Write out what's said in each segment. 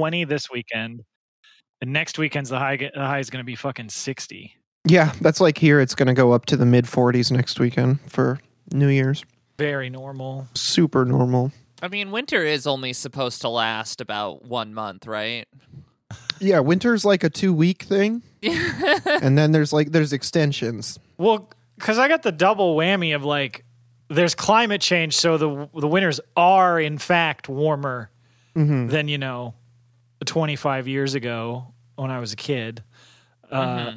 20 this weekend. And next weekend's the high. The high is going to be fucking 60. Yeah, that's like here. It's going to go up to the mid 40s next weekend for New Year's. Very normal. Super normal. I mean, winter is only supposed to last about one month, right? Yeah, winter's like a two week thing, and then there's like there's extensions. Well, because I got the double whammy of like, there's climate change, so the the winters are in fact warmer mm-hmm. than you know, 25 years ago when I was a kid. Uh,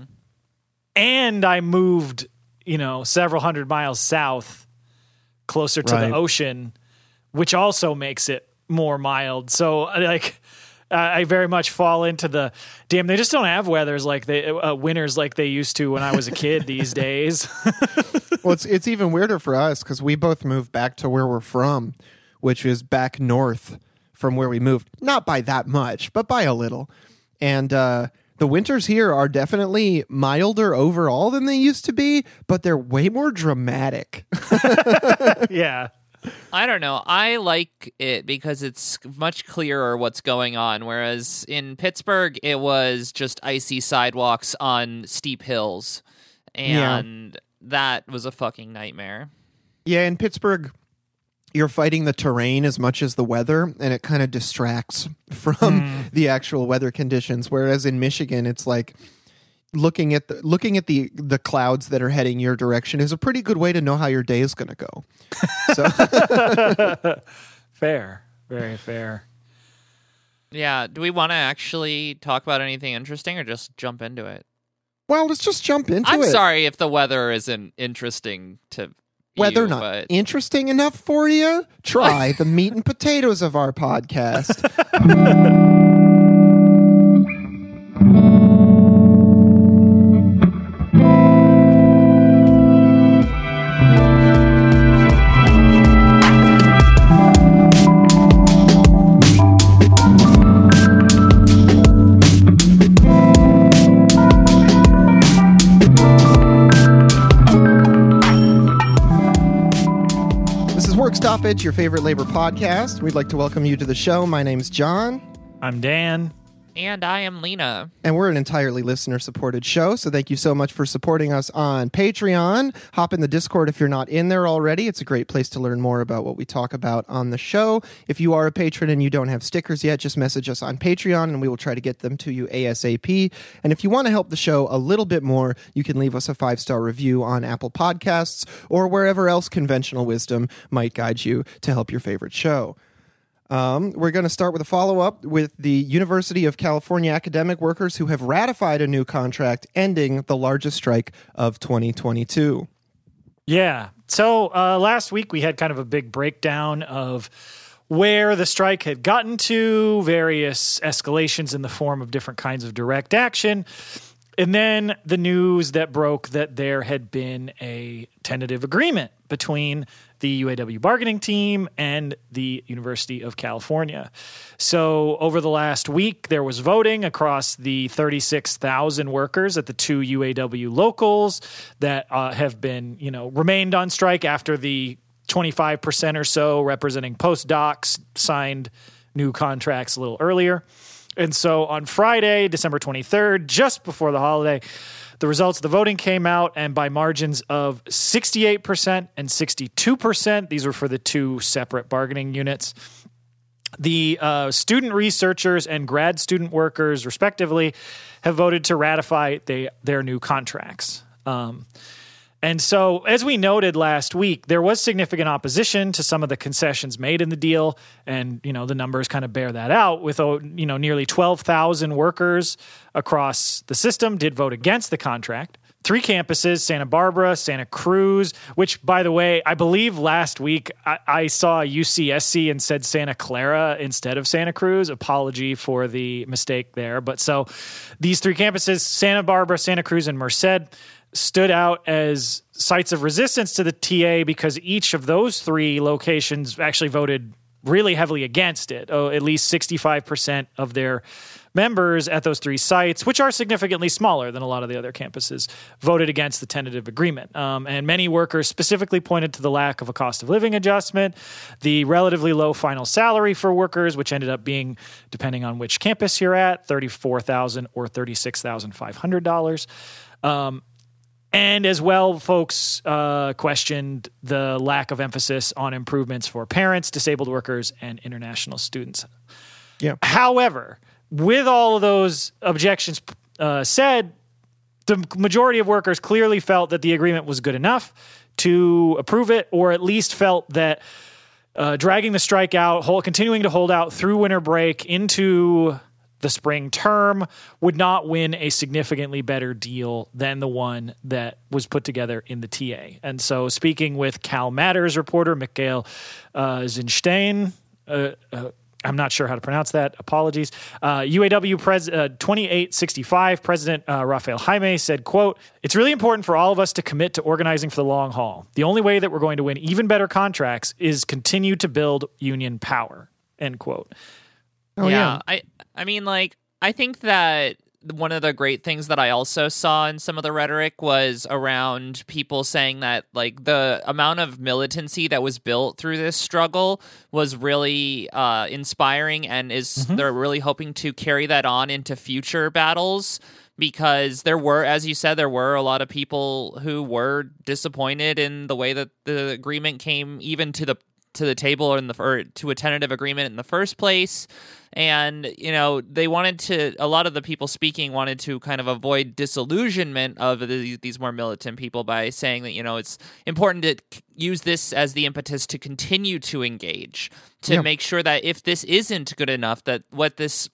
And I moved, you know, several hundred miles south, closer to Right. the ocean, which also makes it more mild. So like. I I very much fall into the damn. They just don't have weathers like they uh, winters like they used to when I was a kid these days. Well, it's it's even weirder for us because we both moved back to where we're from, which is back north from where we moved. Not by that much, but by a little. And uh, the winters here are definitely milder overall than they used to be, but they're way more dramatic. yeah, I don't know. I like it because it's much clearer what's going on. Whereas in Pittsburgh, it was just icy sidewalks on steep hills. Yeah. And that was a fucking nightmare. Yeah, in Pittsburgh, you're fighting the terrain as much as the weather, and it kind of distracts from hmm. the actual weather conditions. Whereas in Michigan, it's like looking at the looking at the the clouds that are heading your direction is a pretty good way to know how your day is going to go. So fair, very fair. Yeah. Do we want to actually talk about anything interesting or just jump into it? well, let's just jump into it. I'm sorry if the weather isn't interesting to Weather you, not but interesting enough for you? Try the meat and potatoes of our podcast. is your favorite labor podcast. We'd like to welcome you to the show. My name's John. I'm Dan. And I am Lena. And we're an entirely listener supported show. So thank you so much for supporting us on Patreon. Hop in the Discord if you're not in there already. It's a great place to learn more about what we talk about on the show. If you are a patron and you don't have stickers yet, just message us on Patreon and we will try to get them to you ASAP. And if you want to help the show a little bit more, you can leave us a five star review on Apple Podcasts or wherever else conventional wisdom might guide you to help your favorite show. Um, we're going to start with a follow up with the University of California academic workers who have ratified a new contract ending the largest strike of 2022. Yeah. So uh, last week we had kind of a big breakdown of where the strike had gotten to, various escalations in the form of different kinds of direct action. And then the news that broke that there had been a tentative agreement between the UAW bargaining team and the University of California. So, over the last week, there was voting across the 36,000 workers at the two UAW locals that uh, have been, you know, remained on strike after the 25% or so representing postdocs signed new contracts a little earlier. And so on Friday, December 23rd, just before the holiday, the results of the voting came out, and by margins of 68% and 62%, these were for the two separate bargaining units. The uh, student researchers and grad student workers, respectively, have voted to ratify they, their new contracts. Um, and so, as we noted last week, there was significant opposition to some of the concessions made in the deal, and you know the numbers kind of bear that out. With oh, you know nearly twelve thousand workers across the system did vote against the contract. Three campuses: Santa Barbara, Santa Cruz. Which, by the way, I believe last week I, I saw UCSC and said Santa Clara instead of Santa Cruz. Apology for the mistake there. But so these three campuses: Santa Barbara, Santa Cruz, and Merced stood out as sites of resistance to the TA because each of those three locations actually voted really heavily against it. Oh, at least 65% of their members at those three sites, which are significantly smaller than a lot of the other campuses, voted against the tentative agreement. Um, and many workers specifically pointed to the lack of a cost of living adjustment, the relatively low final salary for workers, which ended up being, depending on which campus you're at, 34,000 or $36,500. Um, and as well, folks uh, questioned the lack of emphasis on improvements for parents, disabled workers, and international students. Yeah. However, with all of those objections uh, said, the majority of workers clearly felt that the agreement was good enough to approve it, or at least felt that uh, dragging the strike out, continuing to hold out through winter break into the spring term would not win a significantly better deal than the one that was put together in the TA. And so, speaking with Cal Matters reporter Mikhail uh, Zinshteyn, uh, uh, I'm not sure how to pronounce that. Apologies. Uh, UAW pres- uh, 2865 President uh, Rafael Jaime said, "quote It's really important for all of us to commit to organizing for the long haul. The only way that we're going to win even better contracts is continue to build union power." End quote. Oh yeah. I I mean like I think that one of the great things that I also saw in some of the rhetoric was around people saying that like the amount of militancy that was built through this struggle was really uh, inspiring and is they're really hoping to carry that on into future battles because there were as you said there were a lot of people who were disappointed in the way that the agreement came even to the to the table or in the or to a tentative agreement in the first place and you know they wanted to a lot of the people speaking wanted to kind of avoid disillusionment of the, these more militant people by saying that you know it's important to use this as the impetus to continue to engage to Yeah. make sure that if this isn't good enough that what this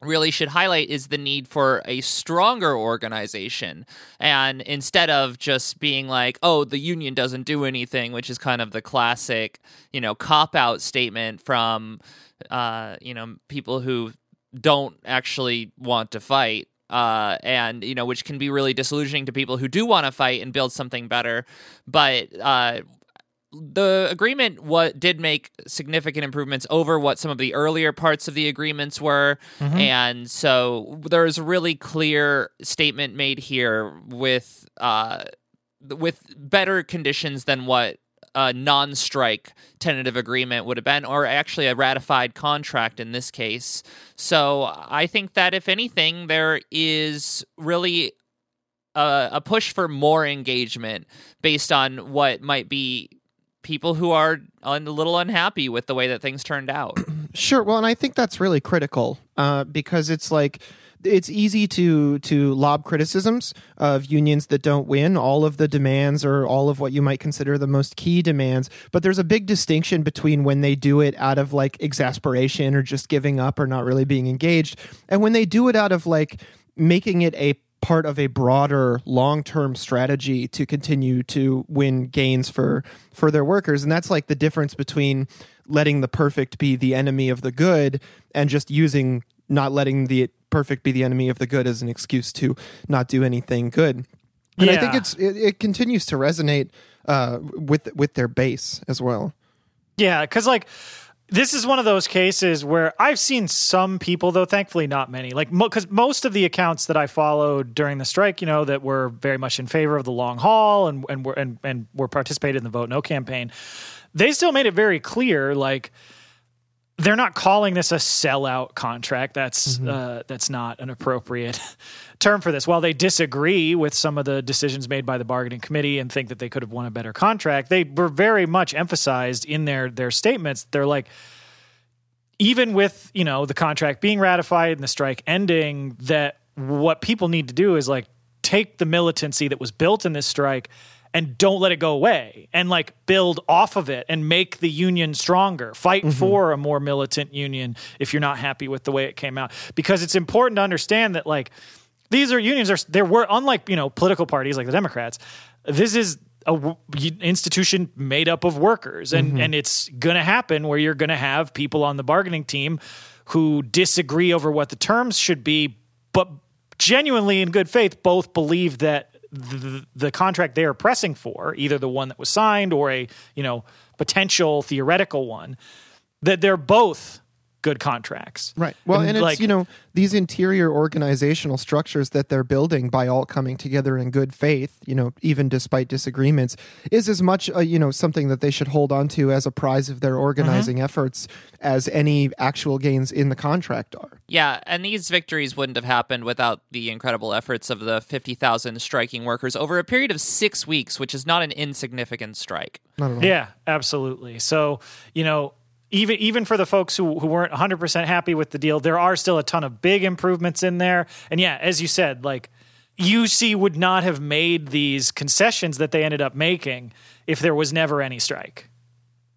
really should highlight is the need for a stronger organization. And instead of just being like oh the union doesn't do anything which is kind of the classic you know cop out statement from uh you know people who don't actually want to fight uh, and you know which can be really disillusioning to people who do want to fight and build something better. But uh, the agreement what did make significant improvements over what some of the earlier parts of the agreements were. And so there's a really clear statement made here with uh with better conditions than what a non-strike tentative agreement would have been or actually a ratified contract in this case. So i think that if anything there is really a, a push for more engagement based on what might be people who are a little unhappy with the way that things turned out. Sure. Well, and I think that's really critical uh, because it's like it's easy to to lob criticisms of unions that don't win all of the demands or all of what you might consider the most key demands but there's a big distinction between when they do it out of like exasperation or just giving up or not really being engaged and when they do it out of like making it a part of a broader long-term strategy to continue to win gains for for their workers. And that's like the difference between letting the perfect be the enemy of the good and just using not letting the perfect be the enemy of the good as an excuse to not do anything good. And i think it's it, it continues to resonate uh with with their base as well. Yeah, because like this is one of those cases where I've seen some people, though thankfully not many, like because most of the accounts that I followed during the strike, you know, that were very much in favor of the long haul and and were and, and were participated in the vote no campaign, they still made it very clear, like they're not calling this a sellout contract. That's uh, that's not an appropriate term for this. While they disagree with some of the decisions made by the bargaining committee and think that they could have won a better contract, they were very much emphasized in their their statements. They're like, even with you know the contract being ratified and the strike ending, that what people need to do is like take the militancy that was built in this strike and don't let it go away and like build off of it and make the union stronger fight mm-hmm. for a more militant union if you're not happy with the way it came out because it's important to understand that like these are unions are there were unlike you know political parties like the democrats this is a w- institution made up of workers. And mm-hmm. and it's going to happen where you're going to have people on the bargaining team who disagree over what the terms should be but genuinely in good faith both believe that the, the contract they are pressing for either the one that was signed or a you know potential theoretical one that they're both good contracts. Right. Well, and, it's like you know these interior organizational structures that they're building by all coming together in good faith, you know, even despite disagreements, is as much uh, you know something that they should hold on to as a prize of their organizing Mm-hmm. efforts as any actual gains in the contract are. Yeah, and these victories wouldn't have happened without the incredible efforts of the 50,000 striking workers over a period of six weeks, which is not an insignificant strike. Not at all. Yeah, absolutely. So, you know, even even for the folks who, who weren't 100% happy with the deal, there are still a ton of big improvements in there. And yeah, as you said, like UC would not have made these concessions that they ended up making if there was never any strike.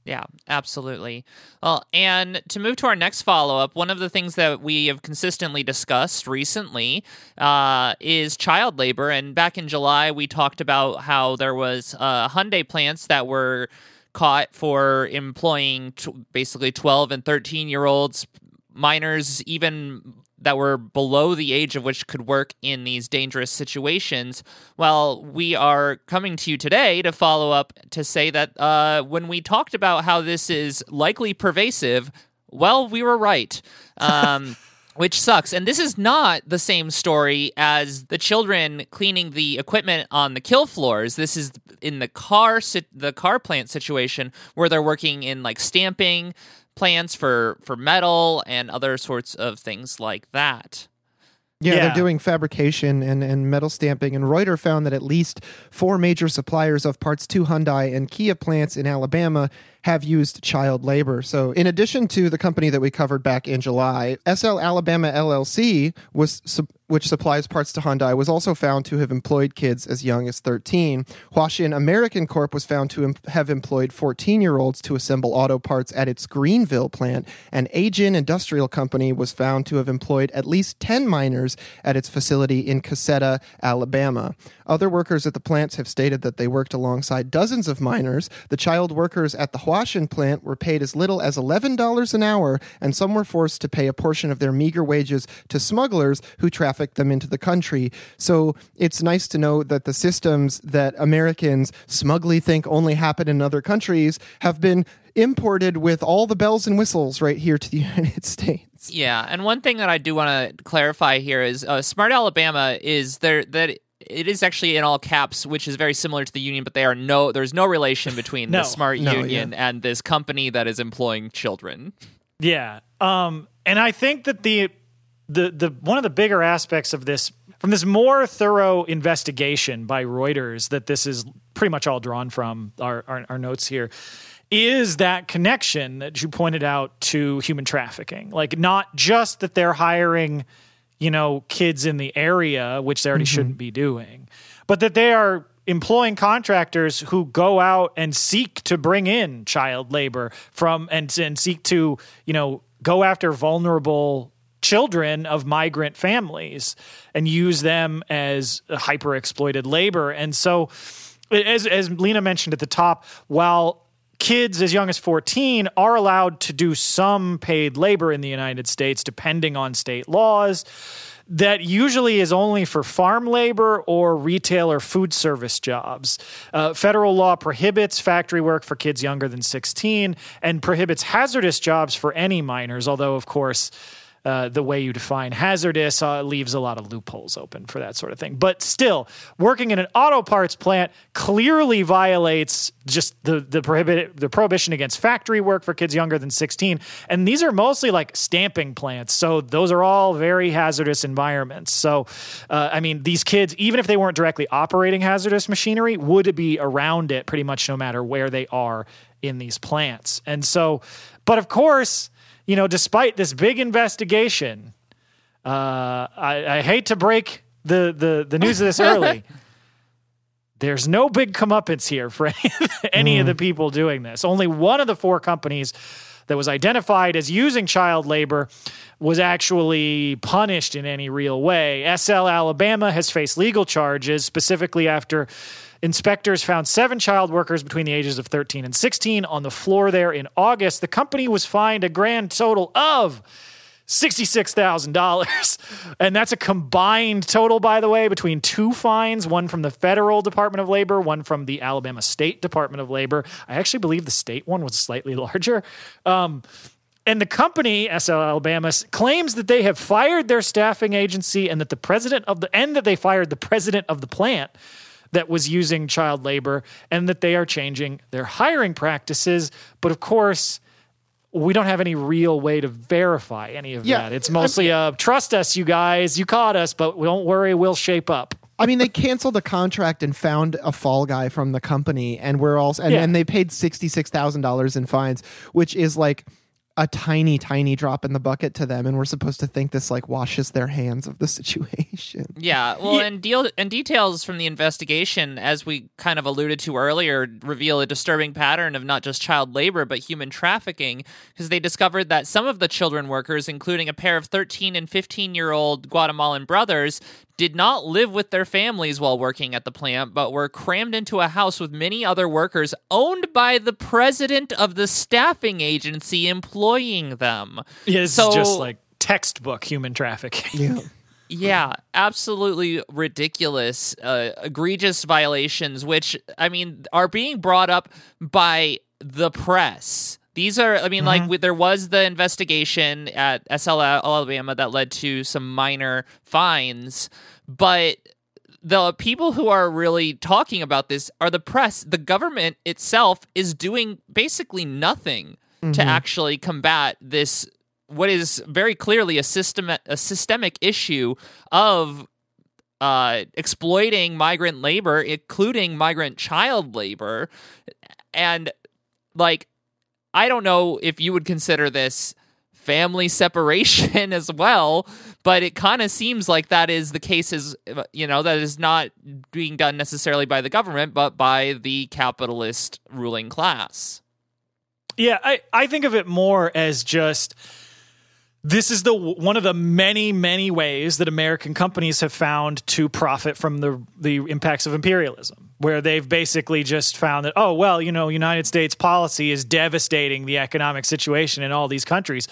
Yeah, absolutely. Well, and to move to our next follow up, one of the things that we have consistently discussed recently uh, is child labor. And back in July, we talked about how there was uh, Hyundai plants that were caught for employing t- basically 12 and 13 year olds, minors, even that were below the age of which could work in these dangerous situations. Well, we are coming to you today to follow up to say that uh, when we talked about how this is likely pervasive, well, we were right. Um, which sucks. And this is not the same story as the children cleaning the equipment on the kill floors. This is in the car the car plant situation where they're working in like stamping plants for for metal and other sorts of things like that. Yeah, Yeah. they're doing fabrication and, and metal stamping. And Reuter found that at least four major suppliers of parts to Hyundai and Kia plants in Alabama have used child labor. So, in addition to the company that we covered back in July, SL Alabama LLC was which supplies parts to Hyundai was also found to have employed kids as young as 13. Hwashin American Corp was found to have employed 14-year-olds to assemble auto parts at its Greenville plant, and Ajin Industrial Company was found to have employed at least 10 minors at its facility in Cusseta, Alabama. Other workers at the plants have stated that they worked alongside dozens of minors. The child workers at the Hwashin plant were paid as little as $11 an hour, and some were forced to pay a portion of their meager wages to smugglers who trafficked them into the country. So it's nice to know that the systems that Americans smugly think only happen in other countries have been imported with all the bells and whistles right here to the United States. Yeah, and one thing that I do want to clarify here is uh, Smart Alabama is there that it is actually in all caps, which is very similar to the union, but they are no there's no relation between No. the Smart No, Union and this company that is employing children. Yeah. Um, and I think that the the the one of the bigger aspects of this from this more thorough investigation by Reuters that this is pretty much all drawn from our, our, our notes here is that connection that you pointed out to human trafficking. Like not just that they're hiring, you know, kids in the area, which they already mm-hmm. shouldn't be doing, but that they are employing contractors who go out and seek to bring in child labor from and, and seek to, you know, go after vulnerable children of migrant families and use them as hyper exploited labor. And so as as Lena mentioned at the top, while kids as young as 14 are allowed to do some paid labor in the United States depending on state laws, that usually is only for farm labor or retail or food service jobs. Uh, federal law prohibits factory work for kids younger than 16 and prohibits hazardous jobs for any minors, although, of course, uh, the way you define hazardous uh, leaves a lot of loopholes open for that sort of thing. But still, working in an auto parts plant clearly violates just the the prohibit the prohibition against factory work for kids younger than 16. And these are mostly like stamping plants, so those are all very hazardous environments. So, uh, I mean, these kids, even if they weren't directly operating hazardous machinery, would be around it pretty much no matter where they are in these plants. And so, but of course you know, despite this big investigation, uh, I, I hate to break the, the, the news of this early. There's no big comeuppance here for any, any of the people doing this. Only one of the four companies that was identified as using child labor was actually punished in any real way. SL Alabama has faced legal charges, specifically after inspectors found seven child workers between the ages of 13 and 16 on the floor there in August. The company was fined a grand total of $66,000. And that's a combined total, by the way, between two fines one from the federal Department of Labor, one from the Alabama State Department of Labor. I actually believe the state one was slightly larger. Um, And the company, SL Alabama, claims that they have fired their staffing agency and that the president of the and that they fired the president of the plant that was using child labor and that they are changing their hiring practices. But of course, we don't have any real way to verify any of Yeah, that. It's mostly a trust us, you guys. You caught us, but don't worry, we'll shape up. I mean, they canceled a contract and found a fall guy from the company, and we're all and, Yeah. and they paid sixty six thousand dollars in fines, which is like a tiny, tiny drop in the bucket to them, and we're supposed to think this like washes their hands of the situation. Yeah, well, Yeah. and deal and details from the investigation, as we kind of alluded to earlier, reveal a disturbing pattern of not just child labor but human trafficking. Because they discovered that some of the children workers, including a pair of 13 and 15 year old Guatemalan brothers, did not live with their families while working at the plant, but were crammed into a house with many other workers owned by the president of the staffing agency employing them. Yeah, this So- is just like textbook human trafficking. Yeah. Yeah, absolutely ridiculous, uh, egregious violations, which, I mean, are being brought up by the press. These are, I mean, like, Mm-hmm. with, there was the investigation at SL Alabama that led to some minor fines, but the people who are really talking about this are the press. The government itself is doing basically nothing to actually combat this what is very clearly a system a systemic issue of uh, exploiting migrant labor, including migrant child labor, and like I don't know if you would consider this family separation as well, but it kind of seems like that is the case is you know that is not being done necessarily by the government but by the capitalist ruling class. Yeah, I, I think of it more as just this is the one of the many many ways that American companies have found to profit from the the impacts of imperialism where they've basically just found that oh well you know United States policy is devastating the economic situation in all these countries.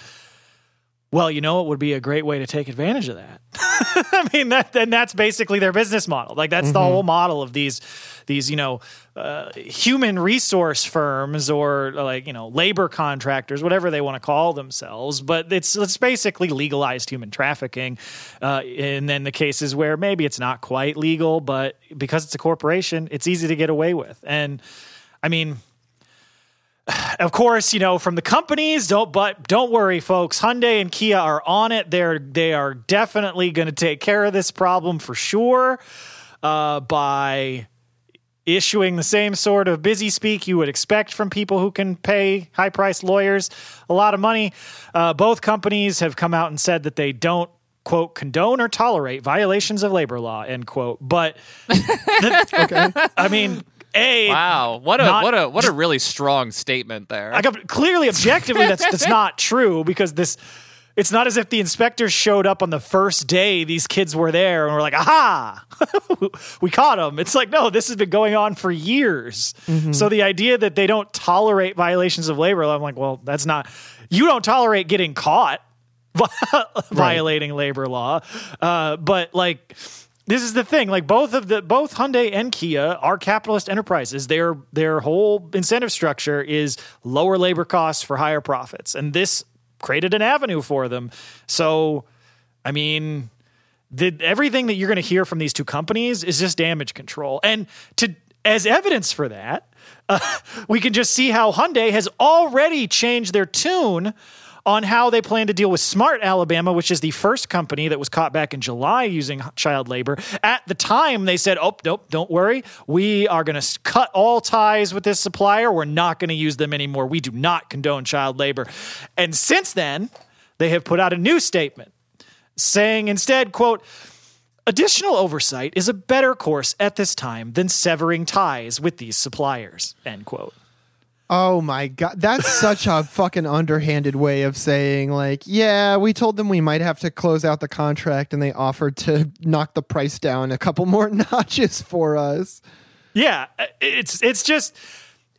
Well you know it would be a great way to take advantage of that. I mean that then that's basically their business model. Like that's the mm-hmm. whole model of these these you know uh, human resource firms or like you know labor contractors whatever they want to call themselves but it's it's basically legalized human trafficking uh, and then the cases where maybe it's not quite legal but because it's a corporation it's easy to get away with and I mean of course, you know, from the companies, don't but don't worry, folks. Hyundai and Kia are on it. They're they are definitely going to take care of this problem for sure uh, by issuing the same sort of busy speak you would expect from people who can pay high priced lawyers a lot of money. Uh, both companies have come out and said that they don't quote condone or tolerate violations of labor law end quote but the- i mean a Wow, what a Not- what a what a really strong statement there. I got clearly objectively that's that's not true because this it's not as if the inspectors showed up on the first day these kids were there and were like, aha, we caught them. It's like, no, this has been going on for years. So the idea that they don't tolerate violations of labor, law, I'm like, well, that's not, you don't tolerate getting caught violating labor law. Uh, but like, this is the thing like both of the both Hyundai and Kia are capitalist enterprises their their whole incentive structure is lower labor costs for higher profits and this created an avenue for them. So i mean the, everything that you're going to hear from these two companies is just damage control. And to as evidence for that uh, we can just see how Hyundai has already changed their tune on how they plan to deal with Smart Alabama, which is the first company that was caught back in July using child labor. At the time, they said, "Oh, nope, don't worry. We are going to cut all ties with this supplier. We're not going to use them anymore. We do not condone child labor." And since then, they have put out a new statement saying instead, quote, Additional oversight is a better course at this time than severing ties with these suppliers. End quote. Oh my god, that's such a fucking underhanded way of saying like, yeah, we told them we might have to close out the contract and they offered to knock the price down a couple more notches for us. Yeah, uh, it's it's just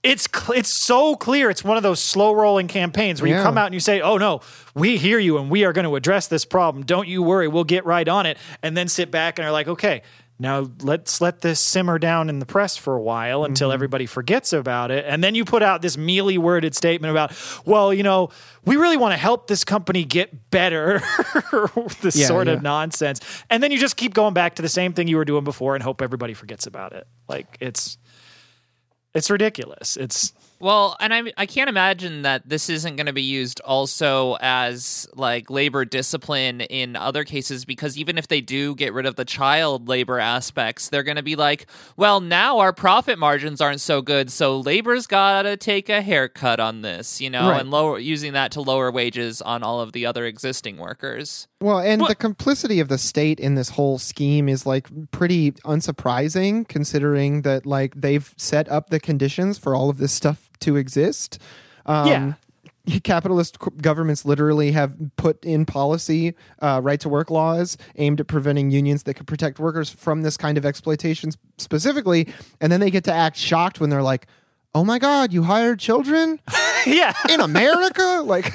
it's cl- it's so clear. It's one of those slow rolling campaigns where Yeah. you come out and you say, "Oh no, we hear you and we are going to address this problem. Don't you worry, we'll get right on it." And then sit back and are like, "Okay, now let's let this simmer down in the press for a while Mm-hmm. until everybody forgets about it. And then you put out this mealy worded statement about, well, you know, we really want to help this company get better. this Yeah, sort yeah. of nonsense. And then you just keep going back to the same thing you were doing before and hope everybody forgets about it. Like it's it's ridiculous. It's Well, and I I can't imagine that this isn't going to be used also as like labor discipline in other cases because even if they do get rid of the child labor aspects, they're going to be like, well, now our profit margins aren't so good, so labor's got to take a haircut on this, you know, Right. and lower using that to lower wages on all of the other existing workers. Well, and But- the complicity of the state in this whole scheme is like pretty unsurprising considering that like they've set up the conditions for all of this stuff to exist. Um, Yeah. Capitalist governments literally have put in policy uh, right to work laws aimed at preventing unions that could protect workers from this kind of exploitation specifically. And then they get to act shocked when they're like, oh my God, you hired children yeah. in America? like,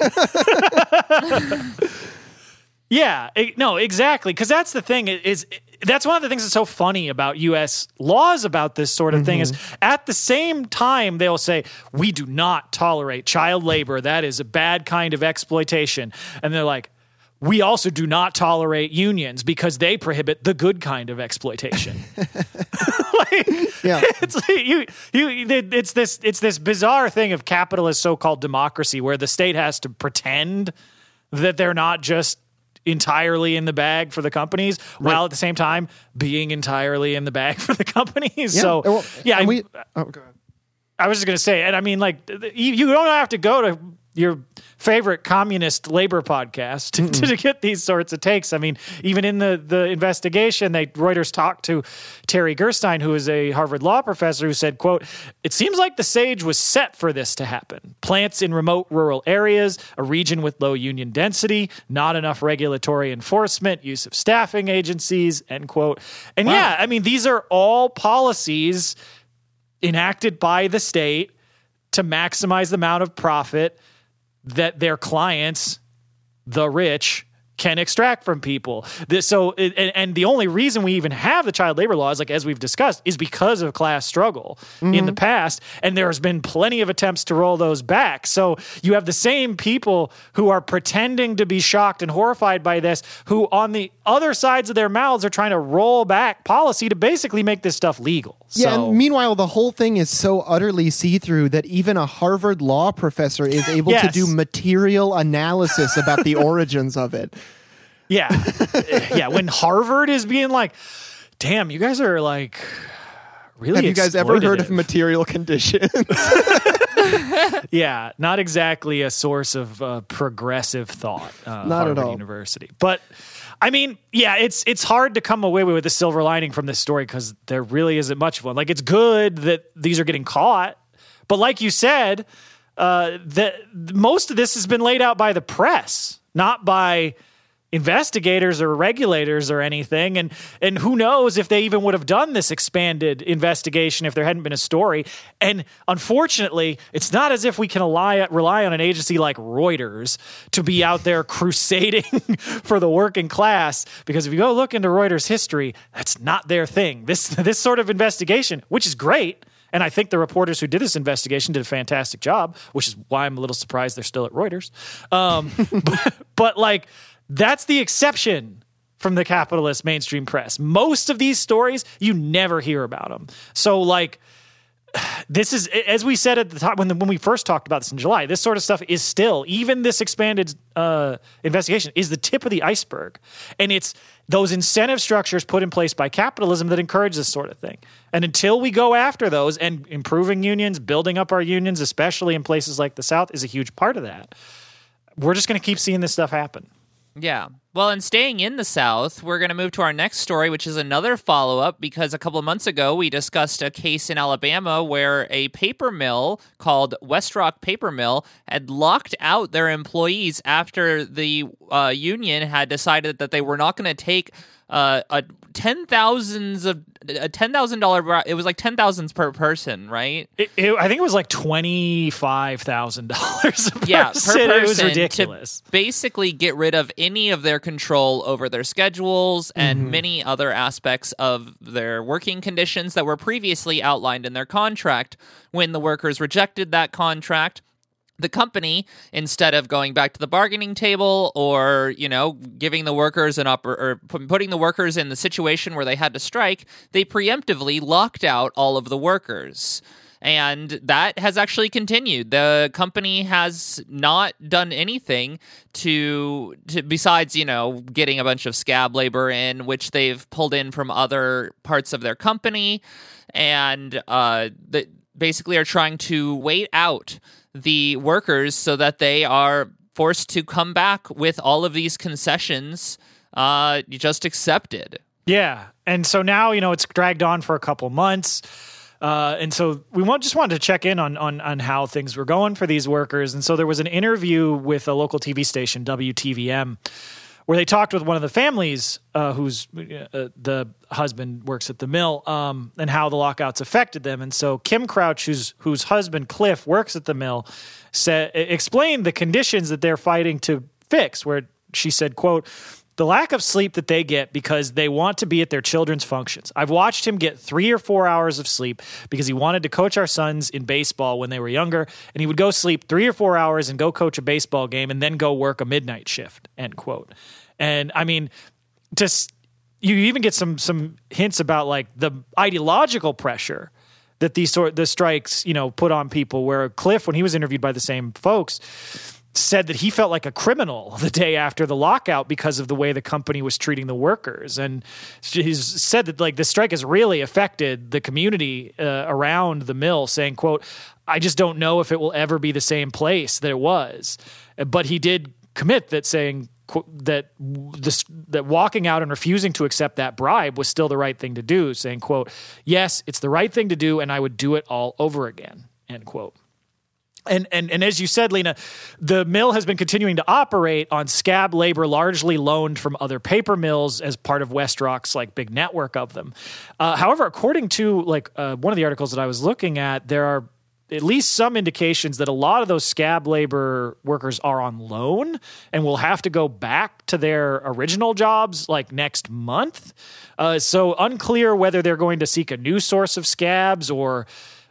Yeah, it- no, exactly. Because that's the thing is that's one of the things that's so funny about U.S. laws about this sort of thing is mm-hmm. at the same time they'll say we do not tolerate child labor. That is a bad kind of exploitation, and they're like. We also do not tolerate unions because they prohibit the good kind of exploitation. like, Yeah. it's you, you, it's this, it's this bizarre thing of capitalist so-called democracy where the state has to pretend that they're not just entirely in the bag for the companies while at the same time being entirely in the bag for the companies. So well, yeah, we, oh. I was just going to say, and I mean, like, you, you don't have to go to your favorite communist labor podcast to, to mm-hmm. get these sorts of takes. I mean, even in the, the investigation, they Reuters talked to Terri Gerstein, who is a Harvard law professor, who said, "quote It seems like the sage was set for this to happen. Plants in remote rural areas, a region with low union density, not enough regulatory enforcement, use of staffing agencies." End quote. And yeah, I mean, these are all policies enacted by the state to maximize the amount of profit that their clients, the rich, can extract from people. This, so, and, and the only reason we even have the child labor laws, like as we've discussed, is because of class struggle in the mm-hmm. past. And there has been plenty of attempts to roll those back. So you have the same people who are pretending to be shocked and horrified by this, who on the other sides of their mouths are trying to roll back policy to basically make this stuff legal. Yeah, So- and meanwhile, the whole thing is so utterly see through that even a Harvard law professor is able to do material analysis about the origins of it. Yeah. yeah. When Harvard is being like, damn, you guys are like really. Have you guys ever heard of material conditions? Yeah. Not exactly a source of uh, progressive thought. Uh, Not at Harvard all. University. But I mean, yeah, it's it's hard to come away with a silver lining from this story because there really isn't much of one. Like, it's good that these are getting caught. But like you said, uh, the, most of this has been laid out by the press, not by investigators or regulators or anything and and who knows if they even would have done this expanded investigation if there hadn't been a story and unfortunately it's not as if we can rely, rely on an agency like Reuters to be out there crusading for the working class because if you go look into Reuters history that's not their thing this this sort of investigation which is great and I think the reporters who did this investigation did a fantastic job, which is why I'm a little surprised they're still at Reuters. Um, but, but like, that's the exception from the capitalist mainstream press. Most of these stories, you never hear about them. So, like, this is as we said at the top when the, when we first talked about this in July. This sort of stuff is still even this expanded uh, investigation is the tip of the iceberg, and it's those incentive structures put in place by capitalism that encourage this sort of thing. And until we go after those and improving unions, building up our unions, especially in places like the South, is a huge part of that. We're just going to keep seeing this stuff happen. Yeah. Well, and staying in the South, we're going to move to our next story, which is another follow up because a couple of months ago we discussed a case in Alabama where a paper mill called Westrock Paper Mill had locked out their employees after the uh, union had decided that they were not going to take uh, a ten thousands of a ten thousand dollar. It was like ten thousands per person, right? It, it, I think it was like twenty five thousand dollars. yeah, per person it was ridiculous. to basically get rid of any of their control over their schedules and many other aspects of their working conditions that were previously outlined in their contract. When the workers rejected that contract, the company instead of going back to the bargaining table or you know giving the workers an up or putting the workers in the situation where they had to strike they preemptively locked out all of the workers. And that has actually continued. The company has not done anything to, to besides you know getting a bunch of scab labor in which they've pulled in from other parts of their company and uh, that basically are trying to wait out the workers so that they are forced to come back with all of these concessions uh, just accepted. Yeah, and so now you know it's dragged on for a couple months, uh, and so we want just wanted to check in on on on how things were going for these workers. And so there was an interview with a local TV station, WTVM, where they talked with one of the families uh, whose uh, the husband works at the mill, um, and how the lockouts affected them. And so Kim Crouch, whose whose husband Cliff works at the mill, said explained the conditions that they're fighting to fix. Where she said, "quote." The lack of sleep that they get because they want to be at their children's functions. I've watched him get three or four hours of sleep because he wanted to coach our sons in baseball when they were younger, and he would go sleep three or four hours and go coach a baseball game and then go work a midnight shift. End quote. And I mean, just you even get some some hints about like the ideological pressure that these sort the strikes you know put on people. Where Cliff, when he was interviewed by the same folks said that he felt like a criminal the day after the lockout because of the way the company was treating the workers. And he's said that like the strike has really affected the community uh, around the mill saying quote i just don't know if it will ever be the same place that it was. But he did commit that saying that this that walking out and refusing to accept that bribe was still the right thing to do saying quote yes it's the right thing to do and i would do it all over again end quote and, and and as you said, Lena, the mill has been continuing to operate on scab labor, largely loaned from other paper mills as part of WestRock's like big network of them. Uh, however, according to like uh, one of the articles that I was looking at, there are at least some indications that a lot of those scab labor workers are on loan and will have to go back to their original jobs like next month. Uh, so unclear whether they're going to seek a new source of scabs or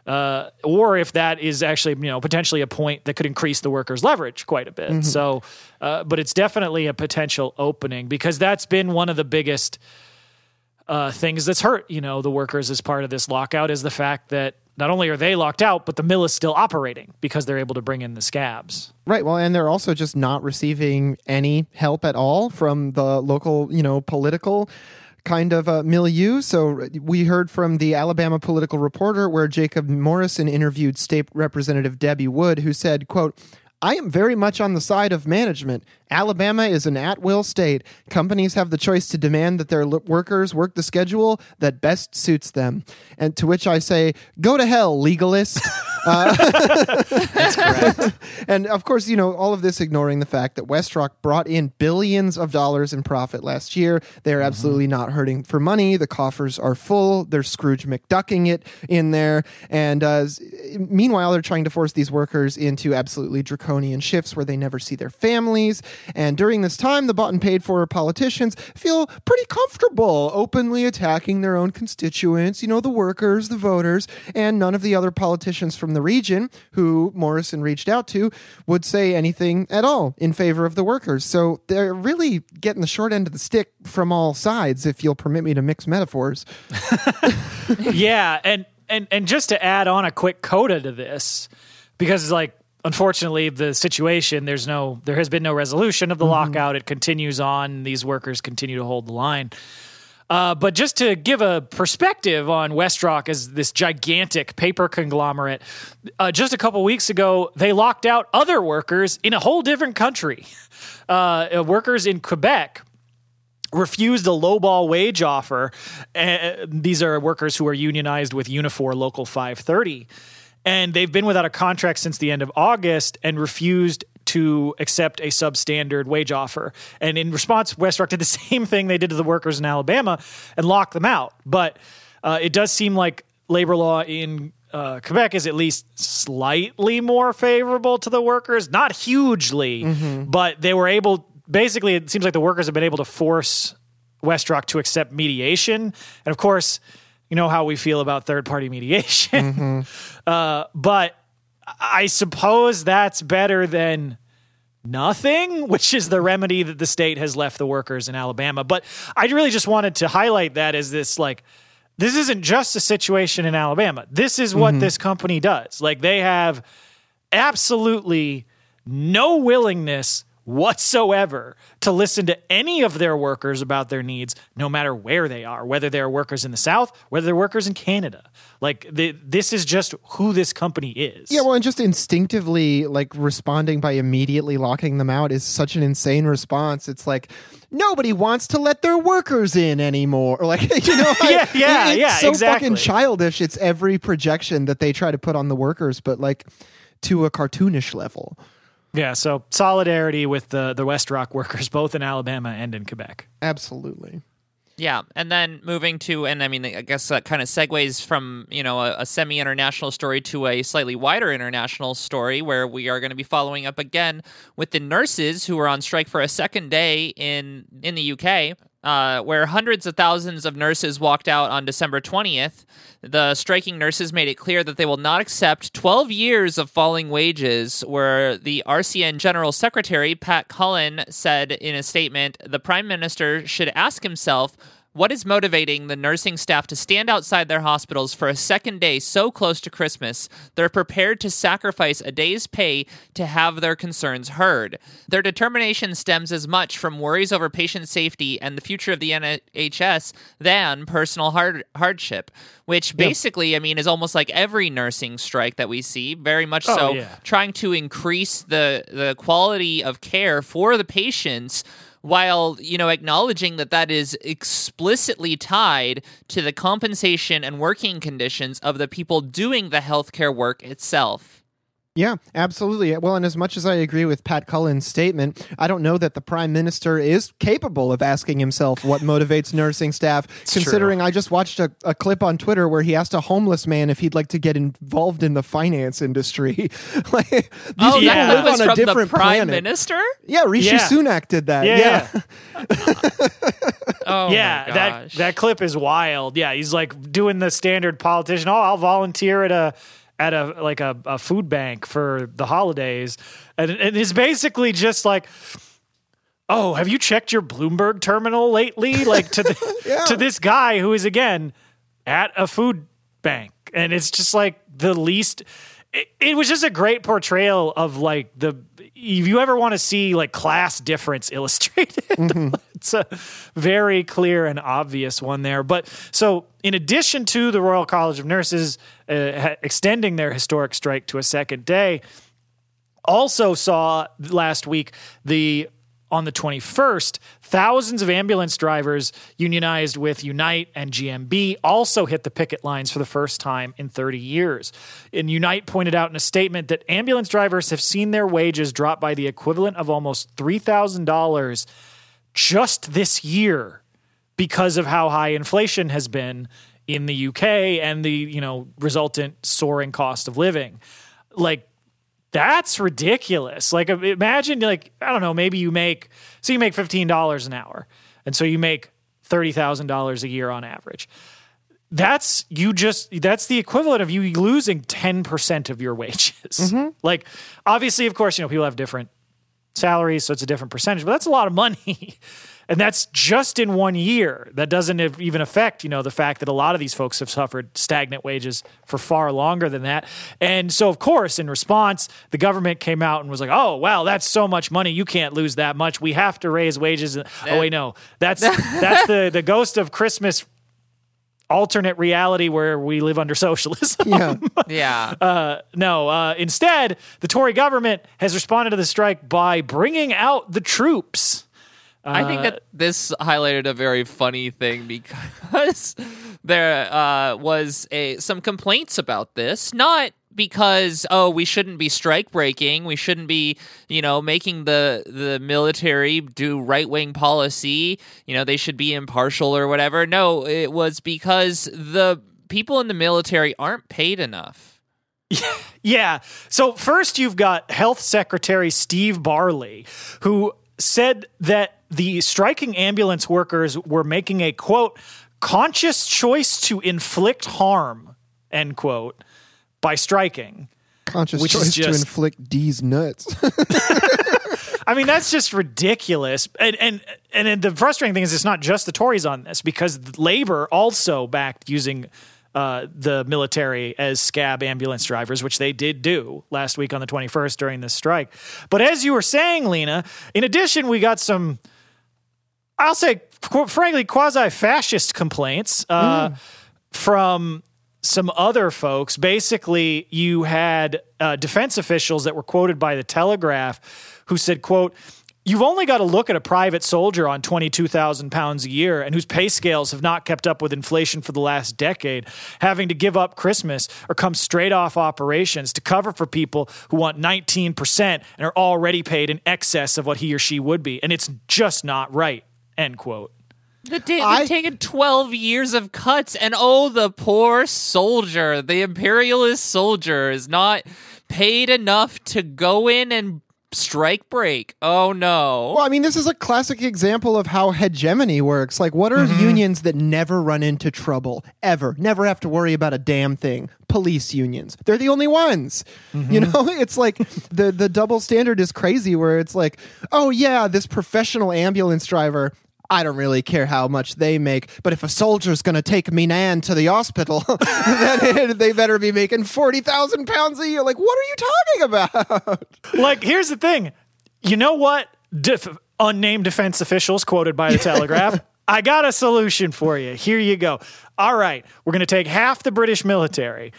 uh, or if that is actually you know potentially a point that could increase the workers' leverage quite a bit. So, uh, but it's definitely a potential opening because that's been one of the biggest uh, things that's hurt you know the workers as part of this lockout is the fact that not only are they locked out, but the mill is still operating because they're able to bring in the scabs. Right. Well, and they're also just not receiving any help at all from the local, you know, political kind of uh, milieu. So we heard from the Alabama political reporter where Jacob Morrison interviewed State Representative Debbie Wood, who said, quote, I am very much on the side of management. Alabama is an at will state. Companies have the choice to demand that their workers work the schedule that best suits them. And to which I say, go to hell, legalist. That's correct. and of course, you know, all of this ignoring the fact that Westrock brought in billions of dollars in profit last year. They're absolutely not hurting for money. The coffers are full. They're Scrooge McDucking it in there. And uh, meanwhile, they're trying to force these workers into absolutely draconian shifts where they never see their families. And during this time, the bought and paid for politicians feel pretty comfortable openly attacking their own constituents, you know, the workers, the voters, and none of the other politicians from the region who Morrison reached out to would say anything at all in favor of the workers. So they're really getting the short end of the stick from all sides, if you'll permit me to mix metaphors. yeah, and and and just to add on a quick coda to this, because like unfortunately the situation there's no there has been no resolution of the lockout. It continues on. These workers continue to hold the line. Uh, but just to give a perspective on Westrock as this gigantic paper conglomerate, uh, just a couple weeks ago, they locked out other workers in a whole different country. Uh, workers in Quebec refused a lowball wage offer. Uh, these are workers who are unionized with Unifor Local 530. And they've been without a contract since the end of August and refused to accept a substandard wage offer. And in response, Westrock did the same thing they did to the workers in Alabama and locked them out. But uh, it does seem like labor law in uh, Quebec is at least slightly more favorable to the workers, not hugely, but they were able basically, it seems like the workers have been able to force Westrock to accept mediation. And of course, you know how we feel about third party mediation. Mm-hmm. Uh, but I suppose that's better than nothing, which is the remedy that the state has left the workers in Alabama. But I really just wanted to highlight that as this like this isn't just a situation in Alabama. This is what this company does. Like they have absolutely no willingness whatsoever to listen to any of their workers about their needs, no matter where they are, whether they're workers in the South, whether they're workers in Canada. Like the, this is just who this company is. Yeah, well, and just instinctively like responding by immediately locking them out is such an insane response. It's like nobody wants to let their workers in anymore. Or like you know, Yeah, yeah, it's yeah, so exactly. fucking childish. It's every projection that they try to put on the workers, but like to a cartoonish level. Yeah, so solidarity with the the West Rock workers, both in Alabama and in Quebec. Absolutely. Yeah, and then moving to, and I mean, I guess that kind of segues from you know a, a semi-international story to a slightly wider international story, where we are going to be following up again with the nurses who are on strike for a second day in in the UK. Uh, where hundreds of thousands of nurses walked out on December 20th. The striking nurses made it clear that they will not accept 12 years of falling wages, where the RCN General Secretary, Pat Cullen, said in a statement the Prime Minister should ask himself what is motivating the nursing staff to stand outside their hospitals for a second day so close to Christmas? They're prepared to sacrifice a day's pay to have their concerns heard. Their determination stems as much from worries over patient safety and the future of the NHS than personal hard- hardship, which basically, I mean, is almost like every nursing strike that we see, very much Oh, so yeah. trying to increase the the quality of care for the patients while you know acknowledging that that is explicitly tied to the compensation and working conditions of the people doing the healthcare work itself. Yeah, absolutely. Well, and as much as I agree with Pat Cullen's statement, I don't know that the prime minister is capable of asking himself what motivates nursing staff. considering I just watched a, a clip on Twitter where he asked a homeless man if he'd like to get involved in the finance industry. like, these Oh, people yeah. that live was on a from the different prime planet. minister. Yeah, Rishi Yeah. Sunak did that. Yeah, Yeah. Oh yeah, my that that clip is wild. Yeah, he's like doing the standard politician. Oh, I'll volunteer at a at a like a, a food bank for the holidays, and, and it's basically just like. Oh, have you checked your Bloomberg terminal lately? Like to the, Yeah. to this guy who is again at a food bank, and it's just like the least. It, it was just a great portrayal of like the. If you ever want to see like class difference illustrated, mm-hmm. it's a very clear and obvious one there. But so, in addition to the Royal College of Nurses uh, extending their historic strike to a second day, also saw last week the on the 21st thousands of ambulance drivers unionized with unite and gmb also hit the picket lines for the first time in 30 years. And unite pointed out in a statement that ambulance drivers have seen their wages drop by the equivalent of almost $3000 just this year because of how high inflation has been in the UK and the you know resultant soaring cost of living. Like that's ridiculous. Like imagine like I don't know, maybe you make so you make $15 an hour and so you make $30,000 a year on average. That's you just that's the equivalent of you losing 10% of your wages. Mm-hmm. Like obviously of course, you know, people have different salaries, so it's a different percentage, but that's a lot of money. And that's just in one year. That doesn't even affect, you know, the fact that a lot of these folks have suffered stagnant wages for far longer than that. And so, of course, in response, the government came out and was like, "Oh, well, that's so much money. You can't lose that much. We have to raise wages." Oh, wait, no, that's that's the the ghost of Christmas alternate reality where we live under socialism. Yeah. yeah. No, uh, instead, the Tory government has responded to the strike by bringing out the troops. I think that this highlighted a very funny thing because there uh, was a some complaints about this, not because oh we shouldn't be strike breaking, we shouldn't be you know making the the military do right wing policy, you know they should be impartial or whatever. No, it was because the people in the military aren't paid enough. Yeah. So first you've got Health Secretary Steve Barclay, who said that the striking ambulance workers were making a quote conscious choice to inflict harm end quote by striking Conscious Which choice to inflict D's nuts. I mean, that's just ridiculous. And, and and the frustrating thing is, it's not just the Tories on this because Labor also backed using uh, the military as scab ambulance drivers, which they did do last week on the 21st during this strike. But as you were saying, Lena, in addition, we got some, I'll say, qu- frankly, quasi fascist complaints uh, from some other folks. Basically, you had uh, defense officials that were quoted by the Telegraph who said, quote, You've only got to look at a private soldier on 22,000 pounds a year and whose pay scales have not kept up with inflation for the last decade, having to give up Christmas or come straight off operations to cover for people who want 19% and are already paid in excess of what he or she would be. And it's just not right. End quote. The da- I- they've taken 12 years of cuts, and oh, the poor soldier, the imperialist soldier, is not paid enough to go in and strike break. Oh, no. Well, I mean, this is a classic example of how hegemony works. Like, what are mm-hmm. unions that never run into trouble ever? Never have to worry about a damn thing. Police unions. They're the only ones. You mm-hmm. know, it's like the the double standard is crazy. Where it's like, oh yeah, this professional ambulance driver. I don't really care how much they make, but if a soldier's going to take me Nan to the hospital, then they better be making forty thousand pounds a year. Like, what are you talking about? like here's the thing you know what Def- unnamed defense officials quoted by the telegraph i got a solution for you here you go all right we're going to take half the british military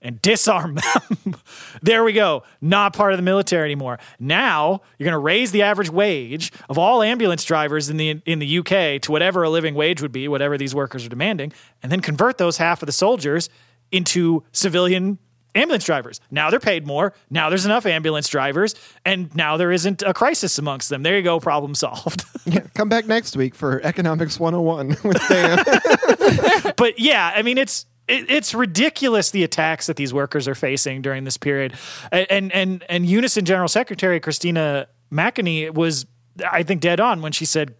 and disarm them there we go not part of the military anymore now you're going to raise the average wage of all ambulance drivers in the in the UK to whatever a living wage would be whatever these workers are demanding and then convert those half of the soldiers into civilian ambulance drivers. Now they're paid more. Now there's enough ambulance drivers, and now there isn't a crisis amongst them. There you go, problem solved. Yeah, come back next week for Economics 101 with Dan. but yeah, I mean it's it, it's ridiculous the attacks that these workers are facing during this period. And and and Unison General Secretary Christina McAnea was I think dead on when she said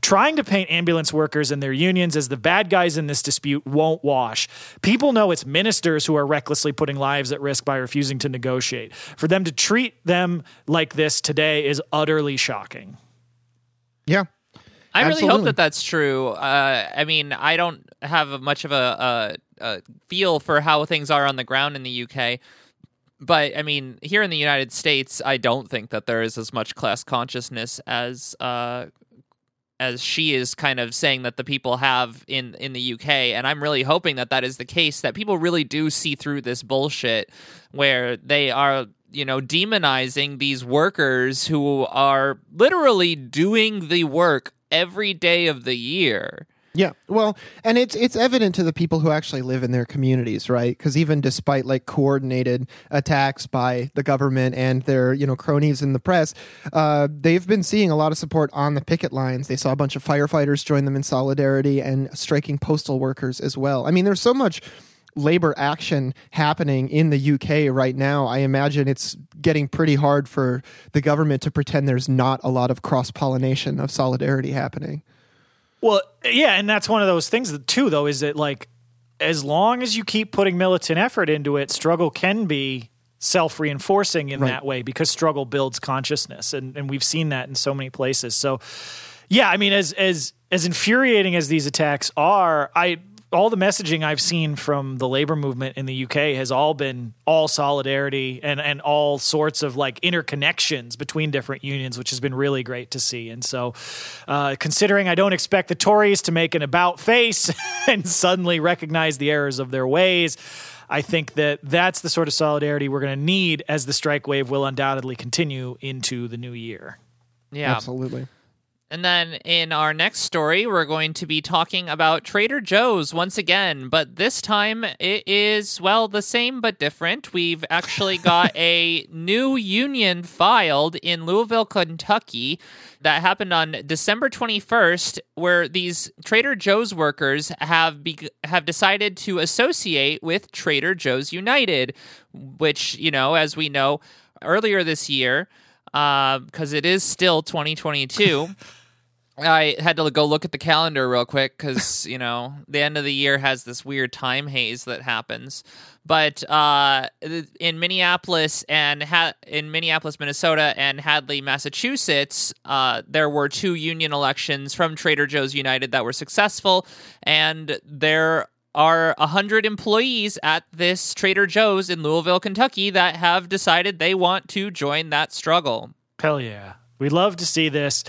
trying to paint ambulance workers and their unions as the bad guys in this dispute won't wash. People know it's ministers who are recklessly putting lives at risk by refusing to negotiate. For them to treat them like this today is utterly shocking. yeah. I really hope that that's true. Uh, I mean, I don't have much of a, a, a feel for how things are on the ground in the UK. But I mean, here in the United States, I don't think that there is as much class consciousness as uh, as she is kind of saying that the people have in in the UK. And I'm really hoping that that is the case. That people really do see through this bullshit, where they are you know demonizing these workers who are literally doing the work every day of the year. Yeah, well, and it's it's evident to the people who actually live in their communities, right? Because even despite like coordinated attacks by the government and their you know cronies in the press, uh, they've been seeing a lot of support on the picket lines. They saw a bunch of firefighters join them in solidarity and striking postal workers as well. I mean, there's so much labor action happening in the UK right now. I imagine it's getting pretty hard for the government to pretend there's not a lot of cross pollination of solidarity happening. Well, yeah, and that's one of those things too, though, is that like as long as you keep putting militant effort into it, struggle can be self reinforcing in Right. that way because struggle builds consciousness, and and we've seen that in so many places. So, yeah, I mean, as as as infuriating as these attacks are, I all the messaging I've seen from the labor movement in the UK has all been all solidarity and and all sorts of like interconnections between different unions, which has been really great to see. And so, uh, considering I don't expect the Tories to make an about face and suddenly recognize the errors of their ways. I think that that's the sort of solidarity we're going to need as the strike wave will undoubtedly continue into the new year. Yeah. Absolutely. And then in our next story, we're going to be talking about Trader Joe's once again, but this time it is, well, the same but different. We've actually got a new union filed in Louisville, Kentucky that happened on December 21st where these Trader Joe's workers have be- have decided to associate with Trader Joe's United, which, you know, as we know, earlier this year uh, because it is still 2022. I had to go look at the calendar real quick because you know the end of the year has this weird time haze that happens. But uh, in Minneapolis and ha- in Minneapolis, Minnesota, and Hadley, Massachusetts, uh, there were two union elections from Trader Joe's United that were successful, and there are 100 employees at this Trader Joe's in Louisville, Kentucky that have decided they want to join that struggle. Hell yeah. We love to see this.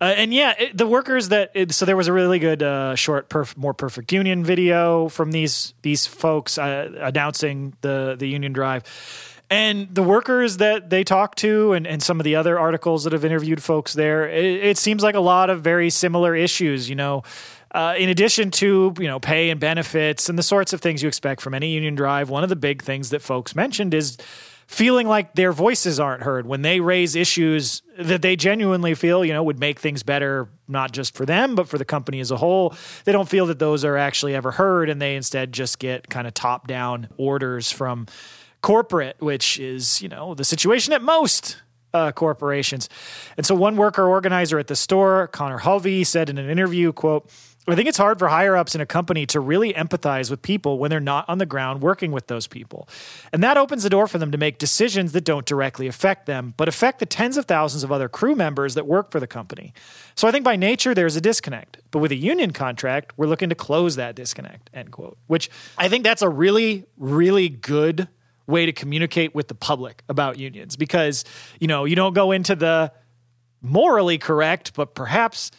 Uh, and yeah, it, the workers that it, so there was a really good uh, short, perf, more perfect union video from these these folks uh, announcing the the union drive, and the workers that they talked to, and, and some of the other articles that have interviewed folks there. It, it seems like a lot of very similar issues. You know, uh, in addition to you know pay and benefits and the sorts of things you expect from any union drive, one of the big things that folks mentioned is feeling like their voices aren't heard when they raise issues that they genuinely feel you know would make things better not just for them but for the company as a whole they don't feel that those are actually ever heard and they instead just get kind of top down orders from corporate which is you know the situation at most uh, corporations. And so one worker organizer at the store connor hovey said in an interview quote I think it's hard for higher ups in a company to really empathize with people when they're not on the ground working with those people. And that opens the door for them to make decisions that don't directly affect them, but affect the tens of thousands of other crew members that work for the company. So I think by nature there's a disconnect. But with a union contract, we're looking to close that disconnect, end quote. Which I think that's a really, really good way to communicate with the public about unions because, you know, you don't go into the morally correct, but perhaps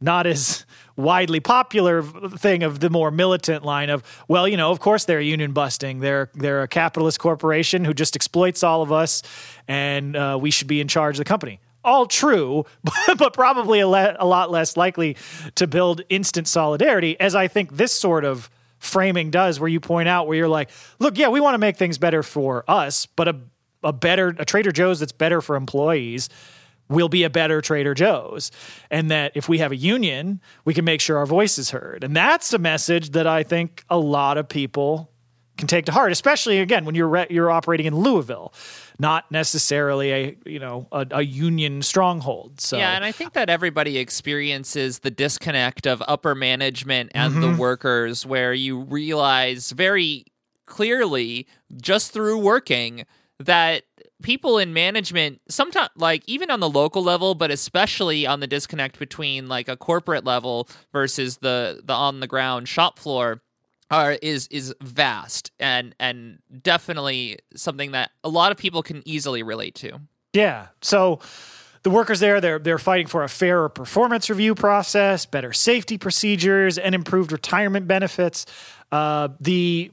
not as widely popular thing of the more militant line of well you know of course they're union busting. They're they're a capitalist corporation who just exploits all of us and uh, we should be in charge of the company. All true but probably a, le- a lot less likely to build instant solidarity as i think this sort of framing does where you point out where you're like look yeah we want to make things better for us but a a better a trader joe's that's better for employees will be a better Trader Joe's. And that if we have a union, we can make sure our voice is heard. And that's a message that I think a lot of people can take to heart, especially again when you're re- you're operating in Louisville, not necessarily a you know a, a, union stronghold. So yeah, and I think that everybody experiences the disconnect of upper management and mm-hmm. the workers, where you realize very clearly just through working that people in management sometimes like even on the local level but especially on the disconnect between like a corporate level versus the the on the ground shop floor are is is vast and and definitely something that a lot of people can easily relate to. Yeah. So the workers there they're they're fighting for a fairer performance review process better safety procedures and improved retirement benefits. Uh, the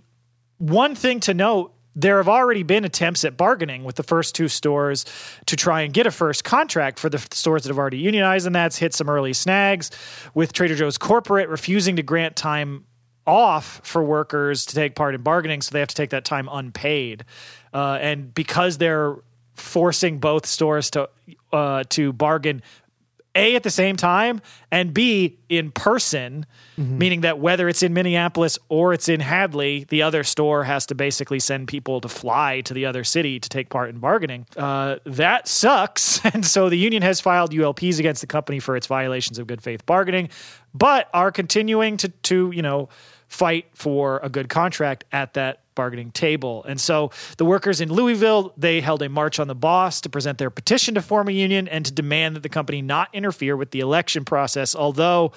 one thing to note there have already been attempts at bargaining with the first two stores to try and get a first contract for the stores that have already unionized, and that's hit some early snags with Trader Joe's corporate refusing to grant time off for workers to take part in bargaining, so they have to take that time unpaid. Uh, and because they're forcing both stores to uh, to bargain a at the same time and b in person mm-hmm. meaning that whether it's in minneapolis or it's in hadley the other store has to basically send people to fly to the other city to take part in bargaining uh, that sucks and so the union has filed ulps against the company for its violations of good faith bargaining but are continuing to to you know fight for a good contract at that bargaining table. And so the workers in Louisville, they held a march on the boss to present their petition to form a union and to demand that the company not interfere with the election process, although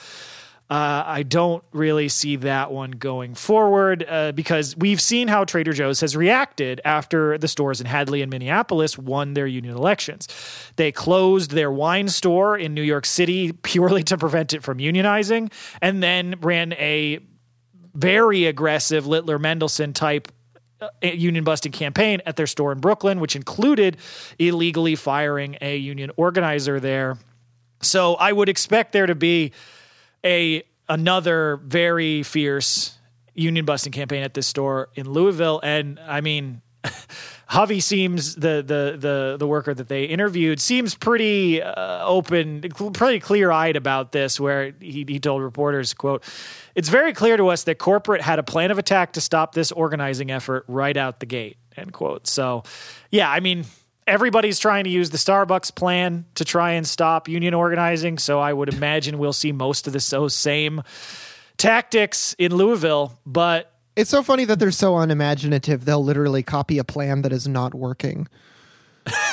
uh, I don't really see that one going forward uh, because we've seen how Trader Joe's has reacted after the stores in Hadley and Minneapolis won their union elections. They closed their wine store in New York City purely to prevent it from unionizing and then ran a very aggressive Littler Mendelson type uh, union busting campaign at their store in Brooklyn, which included illegally firing a union organizer there. So I would expect there to be a another very fierce union busting campaign at this store in Louisville. And I mean, Hovey seems the the the the worker that they interviewed seems pretty uh, open, pretty clear eyed about this. Where he he told reporters, "quote It's very clear to us that corporate had a plan of attack to stop this organizing effort right out the gate." End quote. So, yeah, I mean, everybody's trying to use the Starbucks plan to try and stop union organizing. So I would imagine we'll see most of the so same tactics in Louisville. But It's so funny that they're so unimaginative. They'll literally copy a plan that is not working.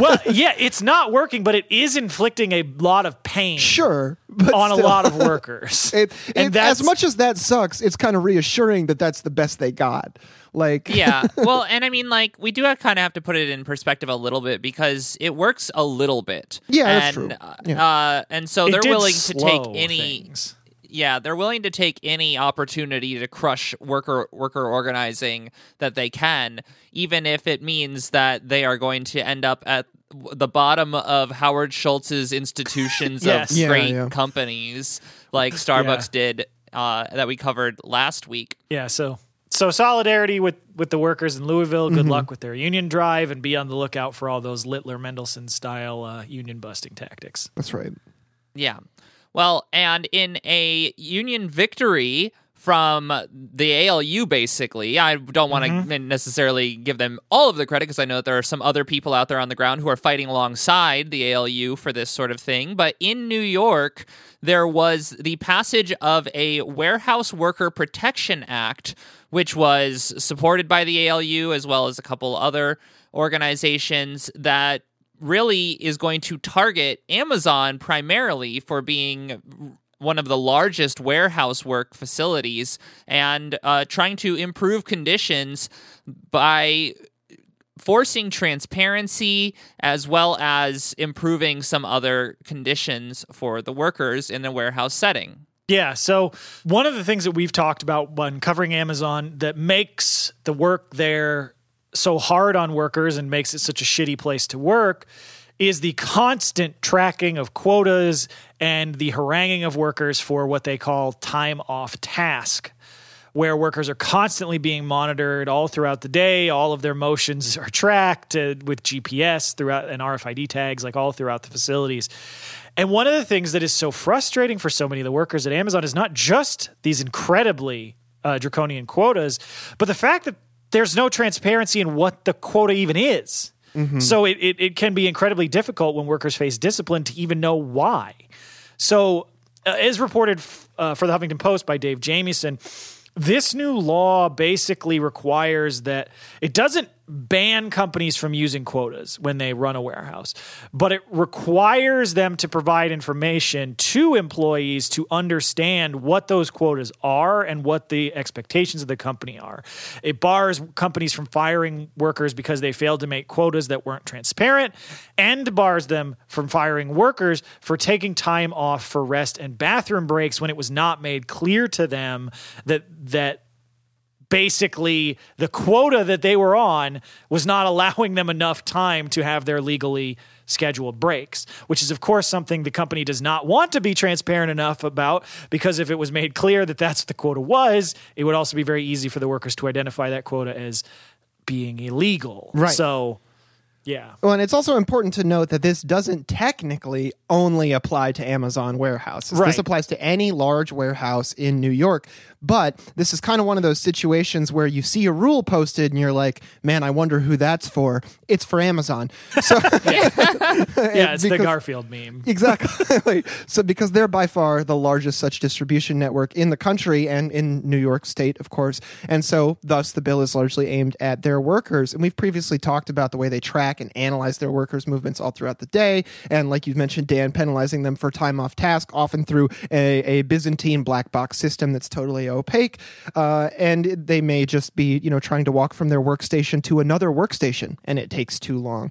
well, yeah, it's not working, but it is inflicting a lot of pain Sure, but on a lot of workers. It, and it, as much as that sucks, it's kind of reassuring that that's the best they got. Like, yeah. Well, and I mean, like, we do have kind of have to put it in perspective a little bit because it works a little bit. Yeah, that's and, true. uh, Yeah. Uh, and so it they're willing to take any. things. Yeah, they're willing to take any opportunity to crush worker worker organizing that they can, even if it means that they are going to end up at the bottom of Howard Schultz's institutions Yes. of Yeah, great yeah. companies like Starbucks did uh, that we covered last week. Yeah, so so solidarity with with the workers in Louisville. Good Mm-hmm. luck with their union drive, and be on the lookout for all those Littler Mendelson style uh, union busting tactics. that's right. Yeah. Well, and in a Union victory from the ALU, basically, I don't want to mm-hmm. necessarily give them all of the credit because I know that there are some other people out there on the ground who are fighting alongside the ALU for this sort of thing. But in New York, there was the passage of a Warehouse Worker Protection Act, which was supported by the ALU as well as a couple other organizations that really is going to target Amazon primarily for being one of the largest warehouse work facilities and uh, trying to improve conditions by forcing transparency as well as improving some other conditions for the workers in a warehouse setting. Yeah. So one of the things that we've talked about when covering Amazon that makes the work there so hard on workers and makes it such a shitty place to work is the constant tracking of quotas and the haranguing of workers for what they call time off task where workers are constantly being monitored all throughout the day. All of their motions are tracked uh, with GPS throughout and RFID tags, like all throughout the facilities. And one of the things that is so frustrating for so many of the workers at Amazon is not just these incredibly uh, draconian quotas, but the fact that there's no transparency in what the quota even is. So it, it, it can be incredibly difficult when workers face discipline to even know why. So, uh, as reported f- uh, for the Huffington Post by Dave Jamieson, this new law basically requires that it doesn't ban companies from using quotas when they run a warehouse, but it requires them to provide information to employees to understand what those quotas are and what the expectations of the company are. It bars companies from firing workers because they failed to make quotas that weren't transparent and bars them from firing workers for taking time off for rest and bathroom breaks when it was not made clear to them that that basically the quota that they were on was not allowing them enough time to have their legally scheduled breaks, which is, of course, something the company does not want to be transparent enough about because if it was made clear that that's what the quota was, it would also be very easy for the workers to identify that quota as being illegal. Right. So, yeah. Well, and it's also important to note that this doesn't technically only apply to Amazon warehouses. Right. This applies to any large warehouse in New York. But this is kind of one of those situations where you see a rule posted and you're like, man, I wonder who that's for. It's for Amazon. So, Yeah, it's the Garfield meme. Exactly. so because they're by far the largest such distribution network in the country and in New York state, of course. And so thus the bill is largely aimed at their workers. And we've previously talked about the way they track and analyze their workers' movements all throughout the day. And like you've mentioned, Dan, penalizing them for time off task, often through a, a Byzantine black box system that's totally opaque. Uh, and they may just be, you know, trying to walk from their workstation to another workstation and it takes too long.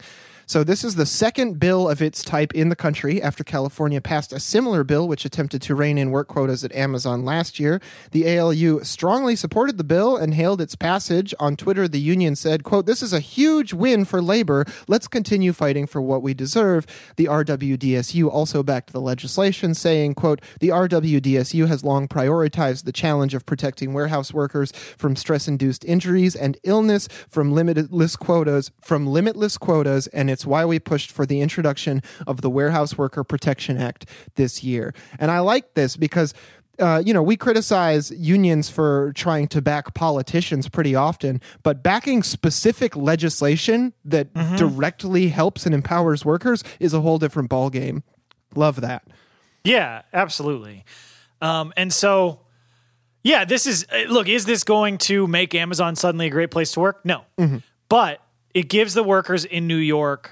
So, this is the second bill of its type in the country after California passed a similar bill which attempted to rein in work quotas at Amazon last year. The ALU strongly supported the bill and hailed its passage. On Twitter, the union said, quote, This is a huge win for labor. Let's continue fighting for what we deserve. The RWDSU also backed the legislation, saying, quote, The RWDSU has long prioritized the challenge of protecting warehouse workers from stress-induced injuries and illness from limitless quotas, from limitless quotas, and it's why we pushed for the introduction of the Warehouse Worker Protection Act this year. And I like this because uh, you know, we criticize unions for trying to back politicians pretty often, but backing specific legislation that directly helps and empowers workers is a whole different ballgame. Love that. Yeah, absolutely. Um, and so, yeah, this is uh, look. Is this going to make Amazon suddenly a great place to work? No, but it gives the workers in New York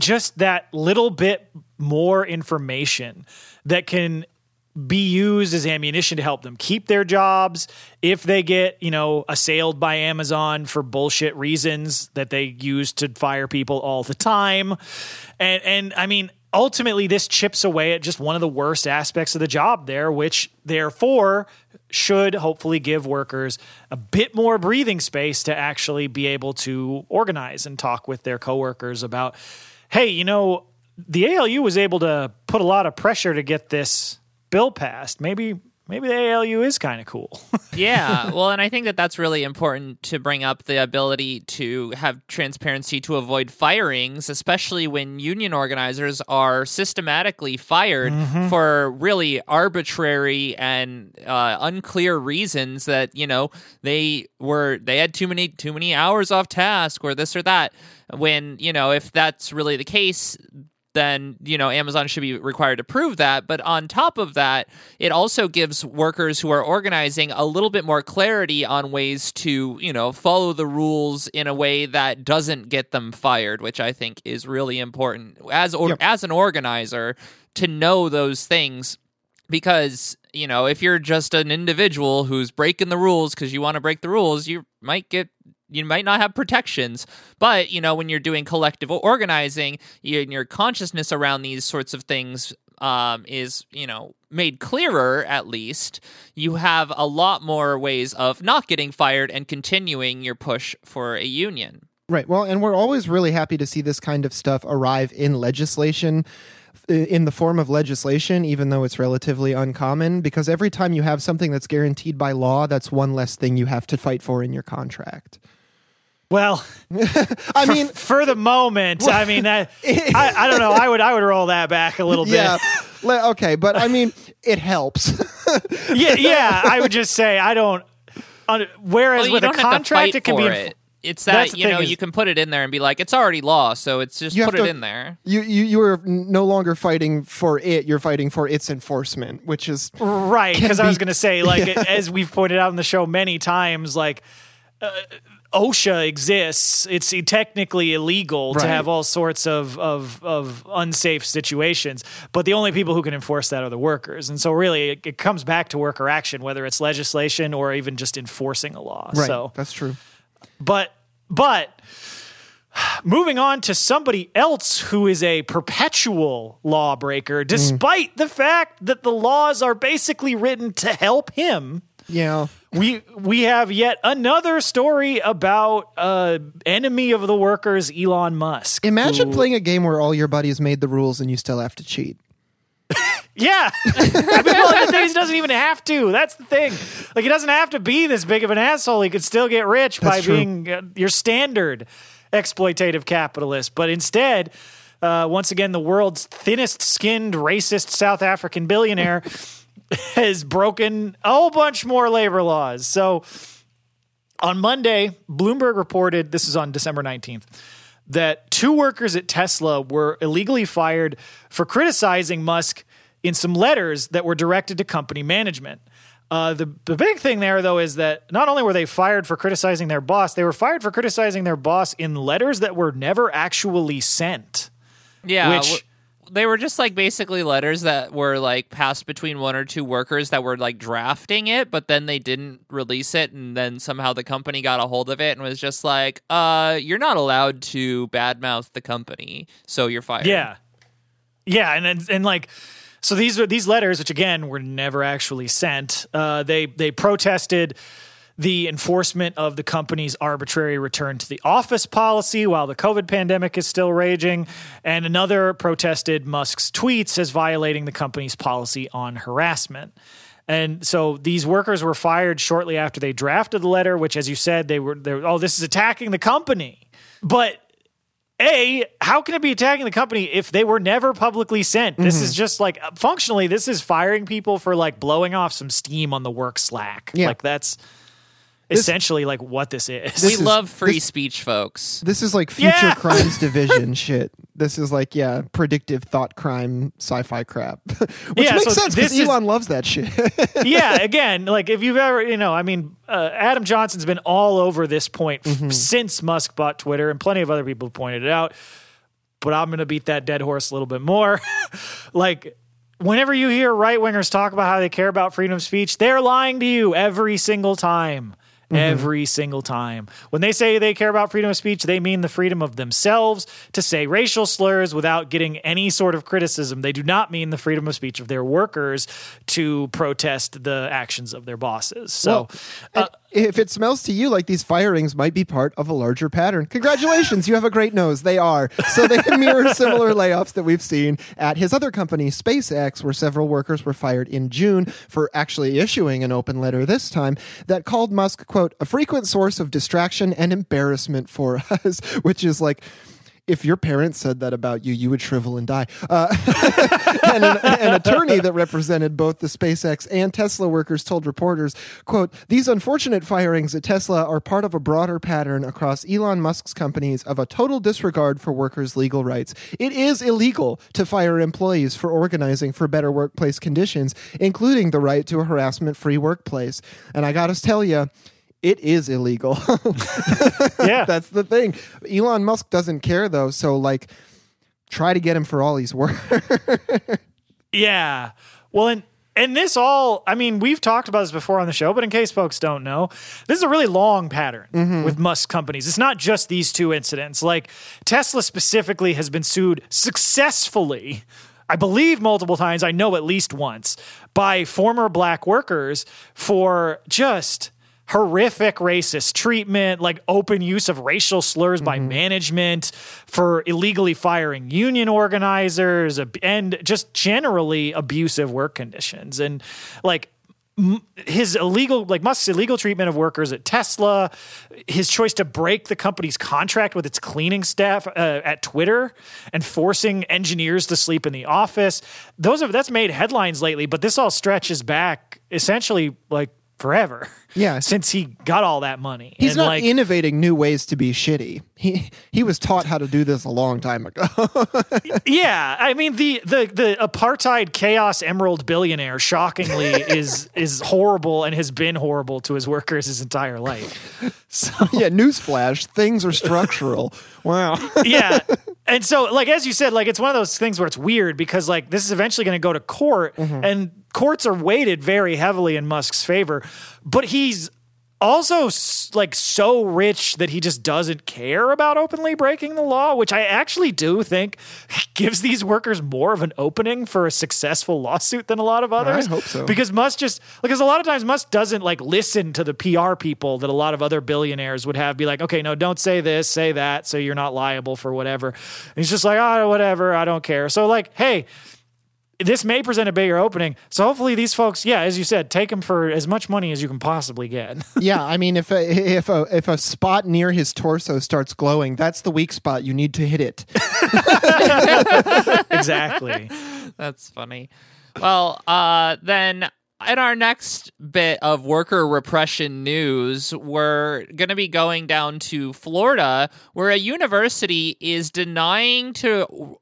just that little bit more information that can be used as ammunition to help them keep their jobs. If they get you know assailed by amazon for bullshit reasons that they use to fire people all the time. And and i mean ultimately this chips away at just one of the worst aspects of the job there which therefore should hopefully give workers a bit more breathing space to actually be able to organize and talk with their coworkers about hey you know the ALU was able to put a lot of pressure to get this bill passed. Maybe maybe the ALU is kind of cool. yeah, well, and I think that that's really important to bring up the ability to have transparency to avoid firings, especially when union organizers are systematically fired for really arbitrary and uh, unclear reasons that you know they were they had too many too many hours off task or this or that. When you know if that's really the case, then you know Amazon should be required to prove that. But on top of that, it also gives workers who are organizing a little bit more clarity on ways to you know follow the rules in a way that doesn't get them fired, which I think is really important as or, as an organizer to know those things because you know if you're just an individual who's breaking the rules because you want to break the rules you might get you might not have protections but you know when you're doing collective organizing you, your consciousness around these sorts of things um, is you know made clearer at least you have a lot more ways of not getting fired and continuing your push for a union Right. Well, and we're always really happy to see this kind of stuff arrive in legislation in the form of legislation, even though it's relatively uncommon, because every time you have something that's guaranteed by law, that's one less thing you have to fight for in your contract. Well, I for, mean, for the moment, I mean, I, I, I don't know. I would I would roll that back a little bit. yeah. Le- Okay, but I mean, it helps. yeah, yeah. I would just say I don't. Uh, whereas Well, with a don't have to contract, it can be. it. It's that the you know is- you can put it in there and be like it's already law, so it's just You put have it in there. you, you you are no longer fighting for it; you're fighting for its enforcement, which is Right, can because I was going to say, like, as we've pointed out in the show many times, like, uh, OSHA exists. It's technically illegal Right. to have all sorts of, of of unsafe situations, but the only people who can enforce that are the workers. And so, really, it, it comes back to worker action, whether it's legislation or even just enforcing a law. right. So, That's true. but but moving on to somebody else who is a perpetual lawbreaker despite the fact that the laws are basically written to help him Yeah. We we have yet another story about uh enemy of the workers Elon Musk Imagine who- playing a game where all your buddies made the rules and you still have to cheat. Yeah. I mean, well, the thing is, he doesn't even have to. That's the thing. Like, he doesn't have to be this big of an asshole. He could still get rich by true. being uh, your standard exploitative capitalist. But instead, uh, once again, the world's thinnest skinned, racist South African billionaire has broken a whole bunch more labor laws. So on Monday, Bloomberg reported this is on December 19th that two workers at Tesla were illegally fired for criticizing Musk in some letters that were directed to company management. Uh, the, the big thing there, though, is that not only were they fired for criticizing their boss, they were fired for criticizing their boss in letters that were never actually sent. Yeah, Which- they were just like basically letters that were like passed between one or two workers that were like drafting it, but then they didn't release it, and then somehow the company got a hold of it and was just like, "Uh, you're not allowed to badmouth the company, so you're fired." Yeah, yeah, and and, and like so these are these letters, which again were never actually sent. Uh, they they protested the enforcement of the company's arbitrary return to the office policy while the COVID pandemic is still raging, and another protested Musk's tweets as violating the company's policy on harassment. And so these workers were fired shortly after they drafted the letter, which, as you said, they were, they were oh, this is attacking the company. But A, how can it be attacking the company if they were never publicly sent? This Mm-hmm. is just like functionally, this is firing people for like blowing off some steam on the work Slack. Yeah. Like that's essentially like what this is. we is- love free this- speech, folks. This is like future Yeah. crimes division shit. This is like yeah, predictive thought crime sci-fi crap, which Yeah, makes so sense this because is- Elon loves that shit. yeah, again, like if you've ever, you know, I mean, uh, Adam Johnson's been all over this point Mm-hmm. since Musk bought Twitter, and plenty of other people have pointed it out. But I'm going to beat that dead horse a little bit more. like, whenever you hear right wingers talk about how they care about freedom of speech, they're lying to you every single time. Mm-hmm. Every single time. When they say they care about freedom of speech, they mean the freedom of themselves to say racial slurs without getting any sort of criticism. They do not mean the freedom of speech of their workers to protest the actions of their bosses. So, And uh, if it smells to you like these firings might be part of a larger pattern, congratulations, you have a great nose. They are. So they mirror similar layoffs that we've seen at his other company, SpaceX, where several workers were fired in June for actually issuing an open letter this time that called Musk, quote, a frequent source of distraction and embarrassment for us, which is like, if your parents said that about you, you would shrivel and die. Uh, and an, an attorney that represented both the SpaceX and Tesla workers told reporters, quote, these unfortunate firings at Tesla are part of a broader pattern across Elon Musk's companies of a total disregard for workers' legal rights. It is illegal to fire employees for organizing for better workplace conditions, including the right to a harassment-free workplace. And I gotta tell you, it is illegal. yeah. That's the thing. Elon Musk doesn't care though, so like try to get him for all he's worth. Yeah. Well, and and this all, I mean, we've talked about this before on the show, but in case folks don't know, this is a really long pattern mm-hmm. with Musk companies. It's not just these two incidents. Like Tesla specifically has been sued successfully. I believe multiple times, I know at least once, by former black workers for just horrific racist treatment, like open use of racial slurs by management, for illegally firing union organizers, and just generally abusive work conditions. And like, his illegal, like Musk's illegal treatment of workers at Tesla, his choice to break the company's contract with its cleaning staff uh, at Twitter, and forcing engineers to sleep in the office. Those are that's made headlines lately, but this all stretches back essentially like forever. Yeah. since he got all that money. He's And, not like, innovating new ways to be shitty. He he was taught how to do this a long time ago. Yeah, I mean the the the apartheid chaos emerald billionaire shockingly is is horrible and has been horrible to his workers his entire life. So yeah, newsflash, things are structural. Wow. yeah. And so like as you said like it's one of those things where it's weird because like this is eventually going to go to court mm-hmm. and courts are weighted very heavily in Musk's favor, but he's also like so rich that he just doesn't care about openly breaking the law, which I actually do think gives these workers more of an opening for a successful lawsuit than a lot of others. hope so. Because Musk just because a lot of times Musk doesn't like listen to the PR people that a lot of other billionaires would have be like, okay, no, don't say this, say that, so you're not liable for whatever. And he's just like, oh, whatever, I don't care. So like, hey, this may present a bigger opening. So hopefully these folks, yeah, as you said, take them for as much money as you can possibly get. yeah, I mean, if a, if a if a spot near his torso starts glowing, that's the weak spot. You need to hit it. exactly. That's funny. Well, uh, then in our next bit of worker repression news, we're going to be going down to Florida, where a university is denying to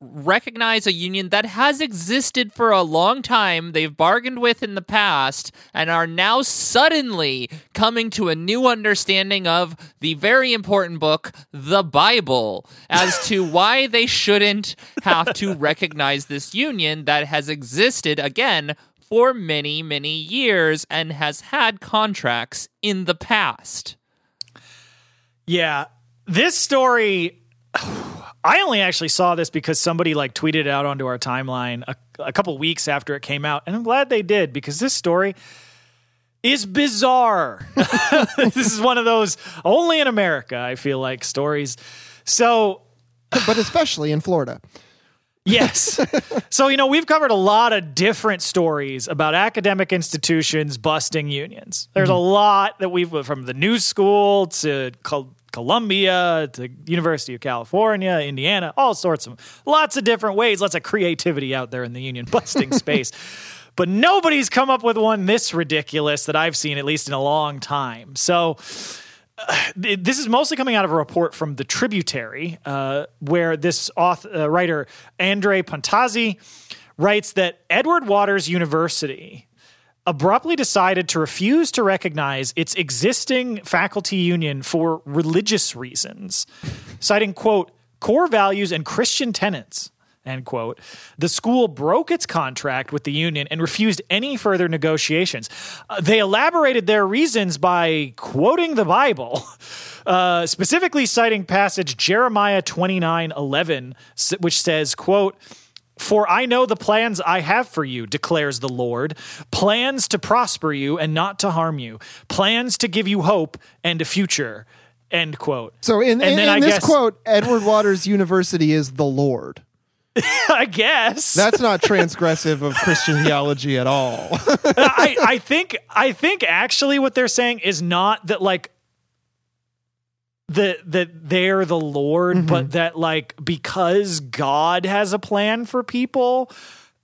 recognize a union that has existed for a long time, they've bargained with in the past, and are now suddenly coming to a new understanding of the very important book, the Bible, as to why they shouldn't have to recognize this union that has existed again for many, many years and has had contracts in the past. Yeah. This story I only actually saw this because somebody like tweeted it out onto our timeline a, a couple weeks after it came out, and I'm glad they did because this story is bizarre. this is one of those only in America, I feel like stories. So, but especially in Florida. Yes. so, you know, we've covered a lot of different stories about academic institutions busting unions. There's mm-hmm. a lot that we've from the new school to col- Columbia to University of California, Indiana, all sorts of lots of different ways, lots of creativity out there in the union busting space. But nobody's come up with one this ridiculous that I've seen, at least in a long time. So this is mostly coming out of a report from the Tributary, uh, where this author, uh, writer Andrew Pantazi writes that Edward Waters University abruptly decided to refuse to recognize its existing faculty union for religious reasons, citing quote core values and Christian tenets end quote. The school broke its contract with the union and refused any further negotiations. Uh, they elaborated their reasons by quoting the Bible. Uh, specifically citing passage Jeremiah 29 11, which says, quote, for I know the plans I have for you, declares the Lord plans to prosper you and not to harm you, plans to give you hope and a future. End quote. So, in, in, in this guess, quote, Edward Waters University is the Lord. I guess that's not transgressive of Christian theology at all. I, I think I think actually what they're saying is not that like that that they're the Lord, mm-hmm. but that like because God has a plan for people,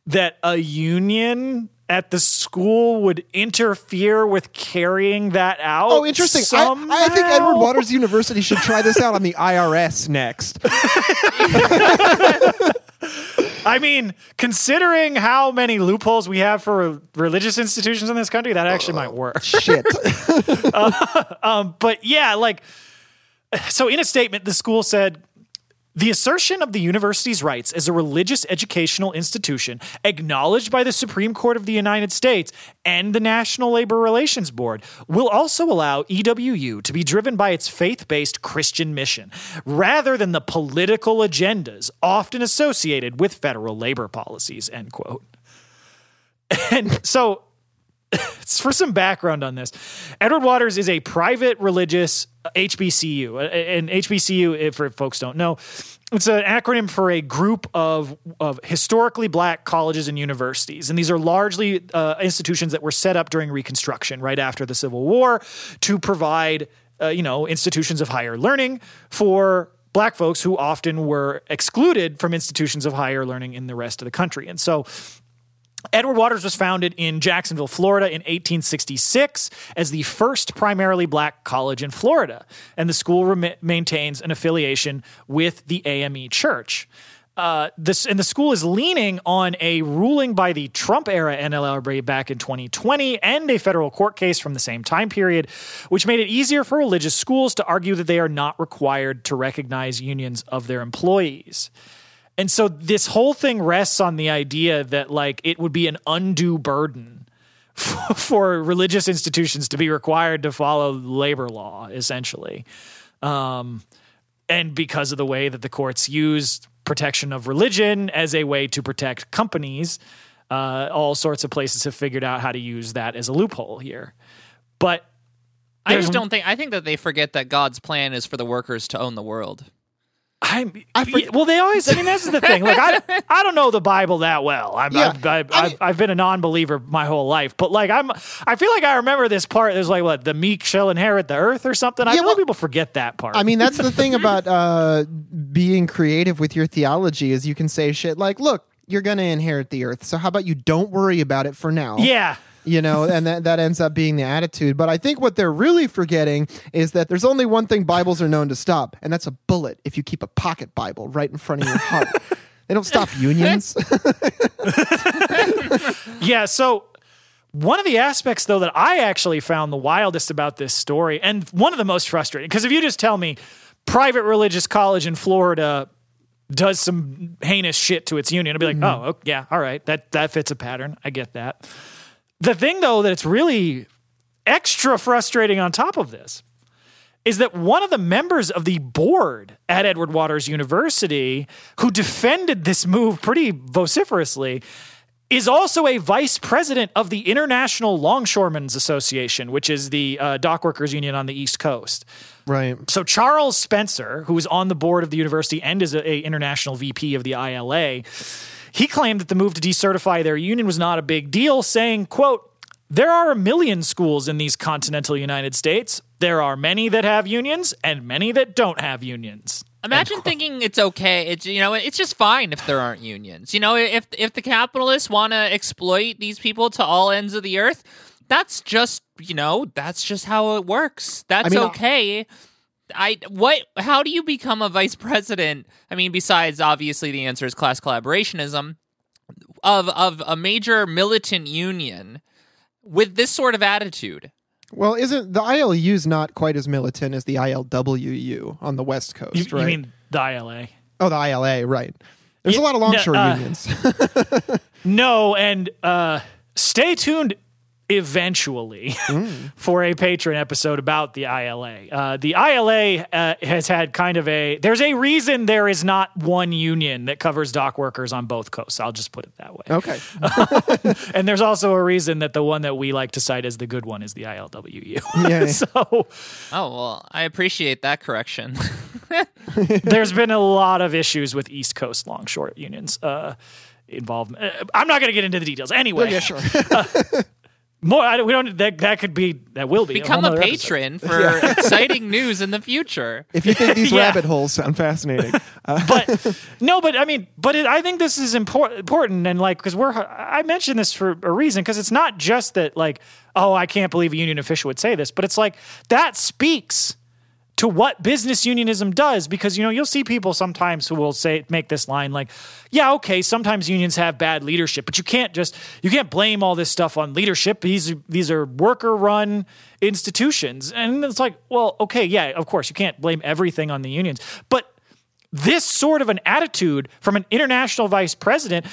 that a union at the school would interfere with carrying that out. Oh, interesting. I, I, think Edward Waters University should try this out on the IRS next. I mean, considering how many loopholes we have for religious institutions in this country, that actually might work. Shit. uh, um, but yeah, like, so in a statement, the school said, the assertion of the university's rights as a religious educational institution, acknowledged by the Supreme Court of the United States and the National Labor Relations Board, will also allow EWU to be driven by its faith based Christian mission, rather than the political agendas often associated with federal labor policies. End quote. And so, for some background on this, Edward Waters is a private religious HBCU. And HBCU, if folks don't know, it's an acronym for a group of, of historically black colleges and universities. And these are largely uh, institutions that were set up during Reconstruction, right after the Civil War, to provide, uh, you know, institutions of higher learning for black folks who often were excluded from institutions of higher learning in the rest of the country. And so Edward Waters was founded in Jacksonville, Florida in 1866 as the first primarily black college in Florida, and the school maintains an affiliation with the AME Church. Uh, this and the school is leaning on a ruling by the Trump era NLRB back in 2020 and a federal court case from the same time period, which made it easier for religious schools to argue that they are not required to recognize unions of their employees. And so this whole thing rests on the idea that like it would be an undue burden for, for religious institutions to be required to follow labor law, essentially. Um, and because of the way that the courts used protection of religion as a way to protect companies, uh, all sorts of places have figured out how to use that as a loophole here. But I just don't think I think that they forget that God's plan is for the workers to own the world. I'm, I forget. well, they always. I mean, this is the thing. Like, I, I don't know the Bible that well. I'm, yeah, I've, I've, I mean, I've, been a non-believer my whole life, but like, I'm. I feel like I remember this part. There's like what the meek shall inherit the earth or something. I yeah, feel well, like people forget that part. I mean, that's the thing about uh, being creative with your theology is you can say shit like, "Look, you're to inherit the earth, so how about you don't worry about it for now." Yeah you know, and that, that ends up being the attitude. But I think what they're really forgetting is that there's only one thing Bibles are known to stop, and that's a bullet if you keep a pocket Bible right in front of your heart. they don't stop unions. yeah, so one of the aspects, though, that I actually found the wildest about this story, and one of the most frustrating, because if you just tell me private religious college in Florida does some heinous shit to its union, I'd be like, mm-hmm. oh, yeah, all right, that that fits a pattern. I get that. The thing, though, that it's really extra frustrating on top of this is that one of the members of the board at Edward Waters University, who defended this move pretty vociferously, is also a vice president of the International Longshoremen's Association, which is the uh, dock workers union on the East Coast. Right. So Charles Spencer, who is on the board of the university and is a, a international VP of the ILA, he claimed that the move to decertify their union was not a big deal, saying, quote, there are a million schools in these continental United States. There are many that have unions and many that don't have unions. Imagine thinking it's okay. It's you know it's just fine if there aren't unions. You know if if the capitalists want to exploit these people to all ends of the earth, that's just you know that's just how it works. That's mean, okay. I what how do you become a vice president? I mean besides obviously the answer is class collaborationism of of a major militant union with this sort of attitude. Well, isn't the ILU's not quite as militant as the ILWU on the West Coast, You, right? you mean the ILA? oh, the ILA, right. There's a lot of longshore no, uh, unions. No, and uh, stay tuned eventually Mm. for a patron episode about the ILA. Uh, the ILA uh, has had kind of a there's a reason there is not one union that covers dock workers on both coasts. I'll just put it that way. okay. And there's also a reason that the one that we like to cite as the good one is the ILWU. Yeah. so Oh well, I appreciate that correction. there's been a lot of issues with East Coast longshore unions. Uh, involved. Uh, I'm not going to get into the details. Anyway, yeah, sure. More. I, we don't. That, that could be. That will be Become whole a nother episode. patron for exciting news in the future. if you think these Yeah. rabbit holes sound fascinating, uh, but no, but I mean, but it, I think this is important, important, and like because we're I mentioned this for a reason because it's not just that like oh I can't believe a union official would say this, but it's like that speaks to what business unionism does because you know you'll see people sometimes who will say make this line like yeah okay sometimes unions have bad leadership but you can't just you can't blame all this stuff on leadership. These these are worker run institutions. And it's like well okay yeah of course you can't blame everything on the unions. But this sort of an attitude from an international vice president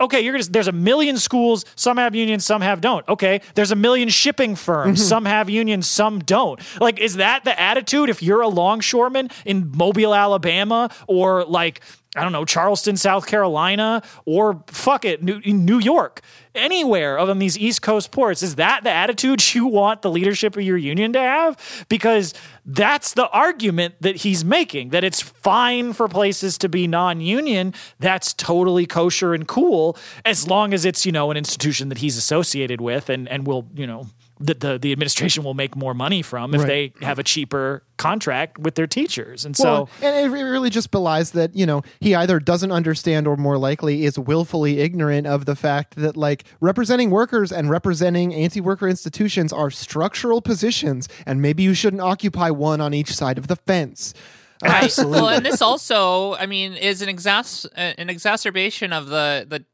okay you're gonna there's a million schools some have unions some have don't okay? There's a million shipping firms mm-hmm. some have unions some don't. Like is that the attitude if you're a longshoreman in mobile alabama or like I don't know, Charleston, South Carolina, or fuck it, New, New York, anywhere on these East Coast ports. Is that the attitude you want the leadership of your union to have? Because that's the argument that he's making that it's fine for places to be non union. That's totally kosher and cool as long as it's, you know, an institution that he's associated with and, and will, you know, that the, the administration will make more money from if Right. they have a cheaper contract with their teachers. And so. Well, and it really just belies that you know he either doesn't understand or more likely is willfully ignorant of the fact that like representing workers and representing anti-worker institutions are structural positions, and maybe you shouldn't occupy one on each side of the fence. Right. Well, and this also, I mean, is an exas- an exacerbation of the the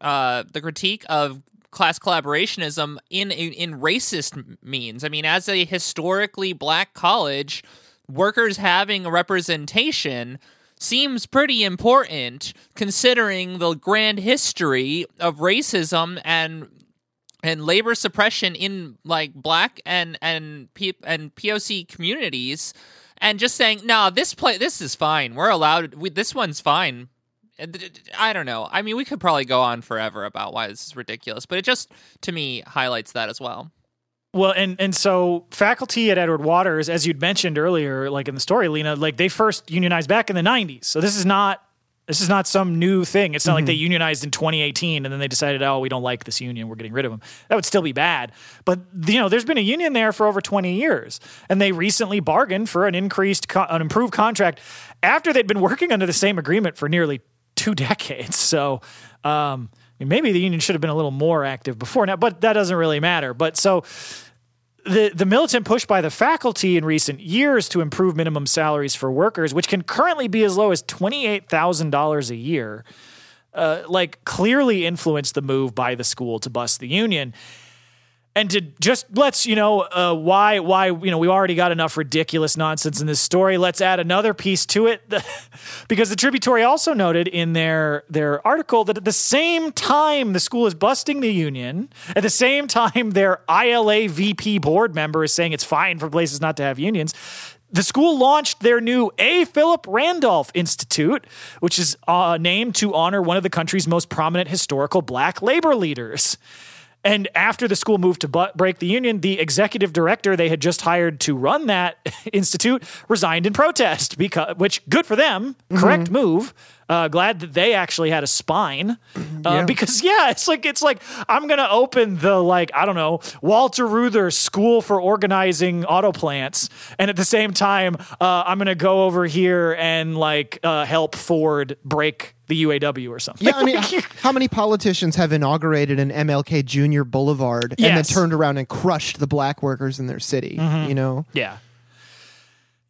uh, the critique of class collaborationism in in racist means. I mean, as a historically black college, workers having representation seems pretty important considering the grand history of racism and and labor suppression in like black and and P- and POC communities and just saying no this play this is fine we're allowed we, this one's fine I don't know I mean we could probably go on forever about why this is ridiculous but it just to me highlights that as well Well, and and so faculty at Edward Waters, as you'd mentioned earlier, like in the story, Lena, like they first unionized back in the '90s. So this is not this is not some new thing. It's not like mm-hmm. they unionized in 2018 and then they decided, oh, we don't like this union, we're getting rid of them. That would still be bad. But you know, there's been a union there for over 20 years, and they recently bargained for an increased, co- an improved contract after they'd been working under the same agreement for nearly two decades. So. Um, maybe the union should have been a little more active before now, but that doesn't really matter. But so the the militant push by the faculty in recent years to improve minimum salaries for workers, which can currently be as low as twenty eight thousand dollars a year, uh, like clearly influenced the move by the school to bust the union. And to just let's you know uh, why why you know we already got enough ridiculous nonsense in this story. Let's add another piece to it, because the tributary also noted in their their article that at the same time the school is busting the union, at the same time their ILA VP board member is saying it's fine for places not to have unions. The school launched their new A. Philip Randolph Institute, which is uh, named to honor one of the country's most prominent historical black labor leaders. And after the school moved to break the union, the executive director they had just hired to run that institute resigned in protest. Because, which good for them, correct mm-hmm. move. Uh, glad that they actually had a spine, uh, Yeah. because yeah, it's like it's like I'm gonna open the like I don't know Walter Reuther School for Organizing Auto Plants, and at the same time uh, I'm gonna go over here and like uh, help Ford break the UAW or something. Yeah, I mean, how many politicians have inaugurated an MLK Junior Boulevard and then turned around and crushed the black workers in their city? Mm-hmm. You know, Yeah.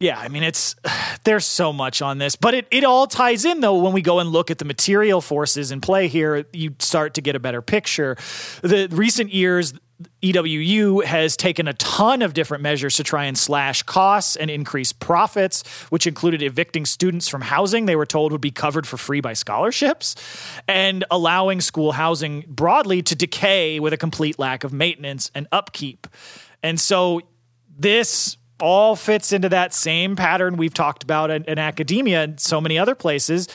Yeah, I mean it's there's so much on this, but it, it all ties in though when we go and look at the material forces in play here, you start to get a better picture. The recent years EWU has taken a ton of different measures to try and slash costs and increase profits, which included evicting students from housing they were told would be covered for free by scholarships, and allowing school housing broadly to decay with a complete lack of maintenance and upkeep. And so this all fits into that same pattern we've talked about in, in academia and so many other places.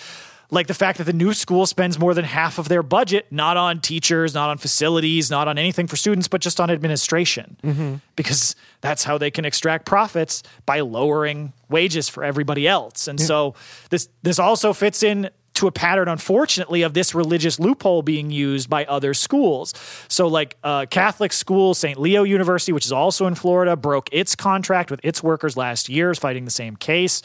Like the fact that the new school spends more than half of their budget not on teachers, not on facilities, not on anything for students, but just on administration. Mm-hmm. Because that's how they can extract profits by lowering wages for everybody else. And so this this also fits in to a pattern, unfortunately, of this religious loophole being used by other schools. So, like uh, Catholic school, St. Leo University, which is also in Florida, broke its contract with its workers last year, is fighting the same case.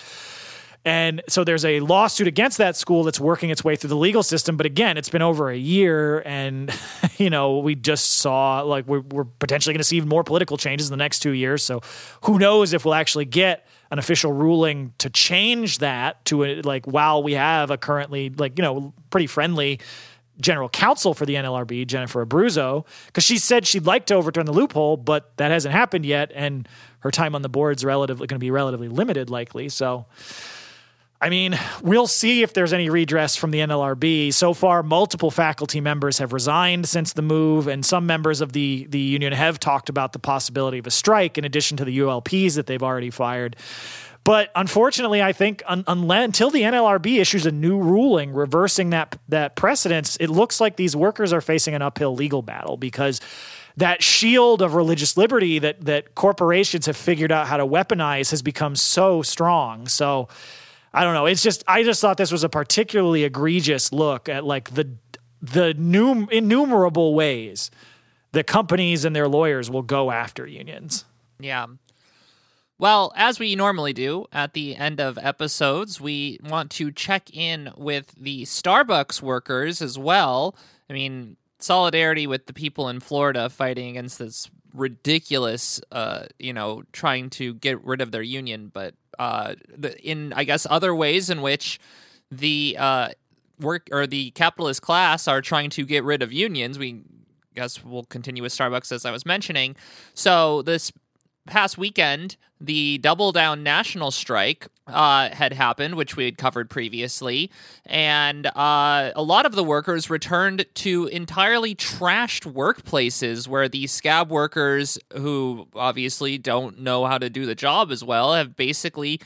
And so there's a lawsuit against that school that's working its way through the legal system. But again, it's been over a year, and you know we just saw like we're, we're potentially going to see even more political changes in the next two years. So who knows if we'll actually get an official ruling to change that to a, like while we have a currently like you know pretty friendly general counsel for the NLRB, Jennifer Abruzzo, because she said she'd like to overturn the loophole, but that hasn't happened yet, and her time on the board's relatively going to be relatively limited, likely. So. I mean, we'll see if there's any redress from the NLRB. So far, multiple faculty members have resigned since the move, and some members of the, the union have talked about the possibility of a strike in addition to the ULPs that they've already fired. But unfortunately, I think un, until the NLRB issues a new ruling reversing that that precedence, it looks like these workers are facing an uphill legal battle because that shield of religious liberty that that corporations have figured out how to weaponize has become so strong. So I don't know. It's just I just thought this was a particularly egregious look at like the the num- innumerable ways that companies and their lawyers will go after unions. Yeah. Well, as we normally do at the end of episodes, we want to check in with the Starbucks workers as well. I mean, solidarity with the people in Florida fighting against this ridiculous, uh, you know, trying to get rid of their union, but uh, the, in, I guess, other ways in which the uh, work or the capitalist class are trying to get rid of unions. We guess we'll continue with Starbucks as I was mentioning. So this past weekend, the Double Down National Strike uh, had happened, which we had covered previously, and uh, a lot of the workers returned to entirely trashed workplaces where the scab workers, who obviously don't know how to do the job as well, have basically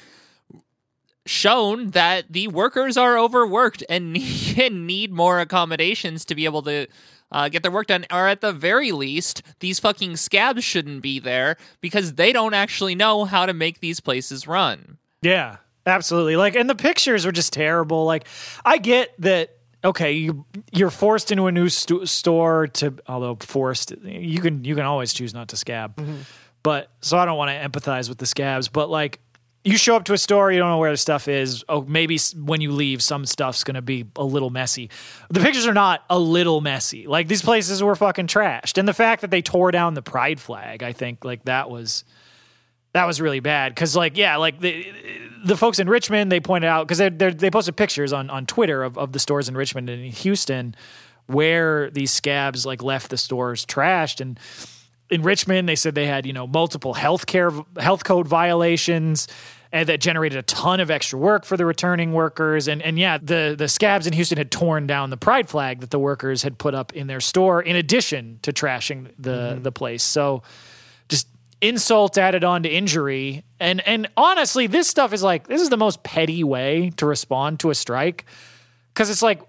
shown that the workers are overworked and need, and need more accommodations to be able to uh, get their work done, or at the very least, these fucking scabs shouldn't be there because they don't actually know how to make these places run. Yeah, absolutely. Like, and the pictures were just terrible. Like, I get that. Okay, you you're forced into a new st- store to, although forced, you can you can always choose not to scab. But so I don't want to empathize with the scabs. But like, you show up to a store, you don't know where the stuff is. Oh, maybe when you leave, some stuff's to be a little messy. The pictures are not a little messy. Like these places were fucking trashed, and the fact that they tore down the pride flag, I think, like that was that was really bad because like yeah like the the folks in richmond they pointed out because they they posted pictures on on twitter of, of the stores in richmond and houston where these scabs like left the stores trashed and in richmond they said they had you know multiple healthcare health code violations and that generated a ton of extra work for the returning workers. And and yeah the the scabs in houston had torn down the pride flag that the workers had put up in their store in addition to trashing the mm-hmm. the place. So just insult added on to injury. And and honestly, this stuff is like this is the most petty way to respond to a strike. Because it's like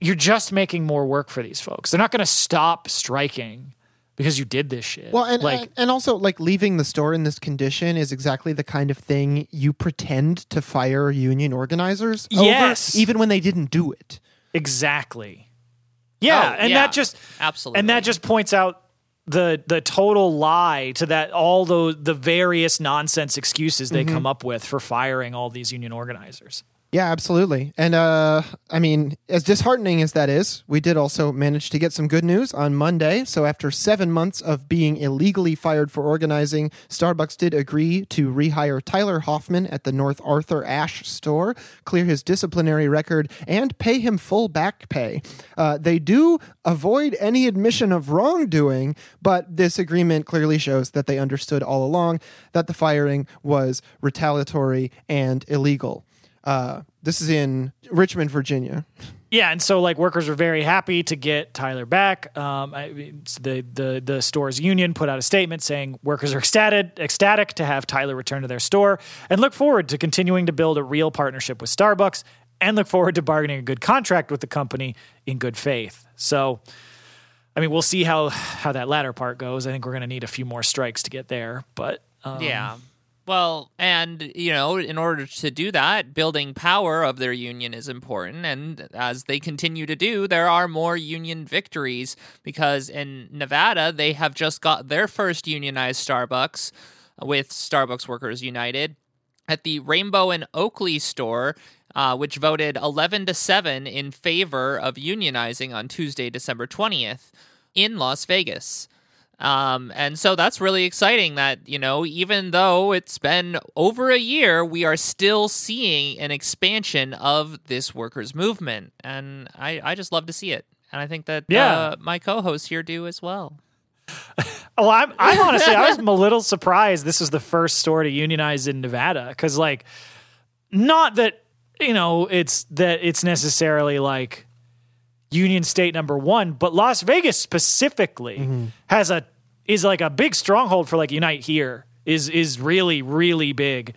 you're just making more work for these folks. They're not going to stop striking because you did this shit. Well, and, like and and also like leaving the store in this condition is exactly the kind of thing you pretend to fire union organizers over, Yes. even when they didn't do it. exactly. Yeah, Oh, and yeah, that just absolutely. and that just points out the the total lie to that all the the various nonsense excuses they mm-hmm. come up with for firing all these union organizers. Yeah, absolutely. And uh I mean, as disheartening as that is, we did also manage to get some good news on Monday. So after 7 months of being illegally fired for organizing, Starbucks did agree to rehire Tyler Hoffman at the North Arthur Ashe store, clear his disciplinary record and pay him full back pay. Uh, they do avoid any admission of wrongdoing, but this agreement clearly shows that they understood all along that the firing was retaliatory and illegal. Uh, this is in Richmond, Virginia. Yeah, and so like workers were very happy to get Tyler back. Um, I, the the the store's union put out a statement saying workers are ecstatic ecstatic to have Tyler return to their store and look forward to continuing to build a real partnership with Starbucks and look forward to bargaining a good contract with the company in good faith. So. I mean, we'll see how how that latter part goes. I think we're going to need a few more strikes to get there, but um, Yeah. Well, and you know, in order to do that, building power of their union is important. And as they continue to do, there are more union victories because in Nevada, they have just got their first unionized Starbucks with Starbucks Workers United at the Rainbow and Oakley store, uh, which voted 11 to 7 in favor of unionizing on Tuesday, December 20th in Las Vegas. Um, and so that's really exciting that, you know, even though it's been over a year, we are still seeing an expansion of this workers' movement. And I, I just love to see it. And I think that Yeah. uh, my co hosts here do as well. well, I'm, I'm honestly, I was a little surprised this was the first store to unionize in Nevada because, like, not that you know it's that it's necessarily like Union State number one, but Las Vegas specifically mm-hmm. has a is like a big stronghold for like Unite here is is really really big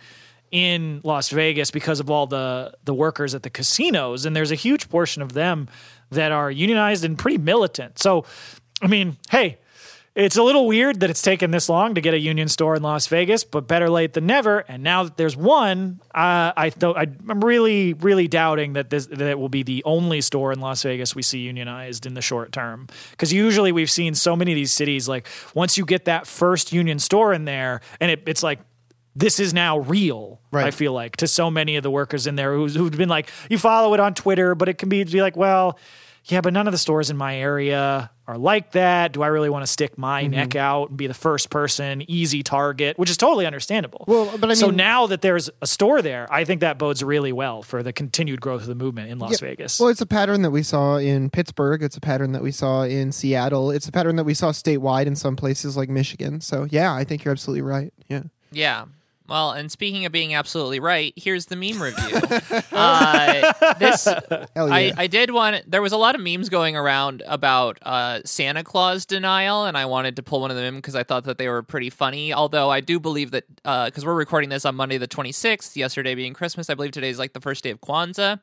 in Las Vegas because of all the the workers at the casinos, and there's a huge portion of them that are unionized and pretty militant. So, I mean, hey, it's a little weird that it's taken this long to get a union store in Las Vegas, but better late than never. And now that there's one, uh, I th- I'm really, really doubting that this that it will be the only store in Las Vegas we see unionized in the short term. Because usually we've seen so many of these cities, like once you get that first union store in there, and it, it's like this is now real. Right. I feel like to so many of the workers in there who's, who've been like, you follow it on Twitter, but it can be, be like, well, yeah, but none of the stores in my area are like that. Do I really want to stick my Mm-hmm. neck out and be the first person, easy target, which is totally understandable. Well, but I mean, so now that there's a store there, I think that bodes really well for the continued growth of the movement in Las Yeah. Vegas. Well, it's a pattern that we saw in Pittsburgh. It's a pattern that we saw in Seattle. It's a pattern that we saw statewide in some places like Michigan. So, yeah, I think you're absolutely right. Yeah. Yeah. Well, and speaking of being absolutely right, here's the meme review. uh, this Hell yeah. I, I did want. There was a lot of memes going around about uh, Santa Claus denial, and I wanted to pull one of them in because I thought that they were pretty funny. Although I do believe that because we're recording this on Monday the 26th, yesterday being Christmas, I believe today is like the first day of Kwanzaa.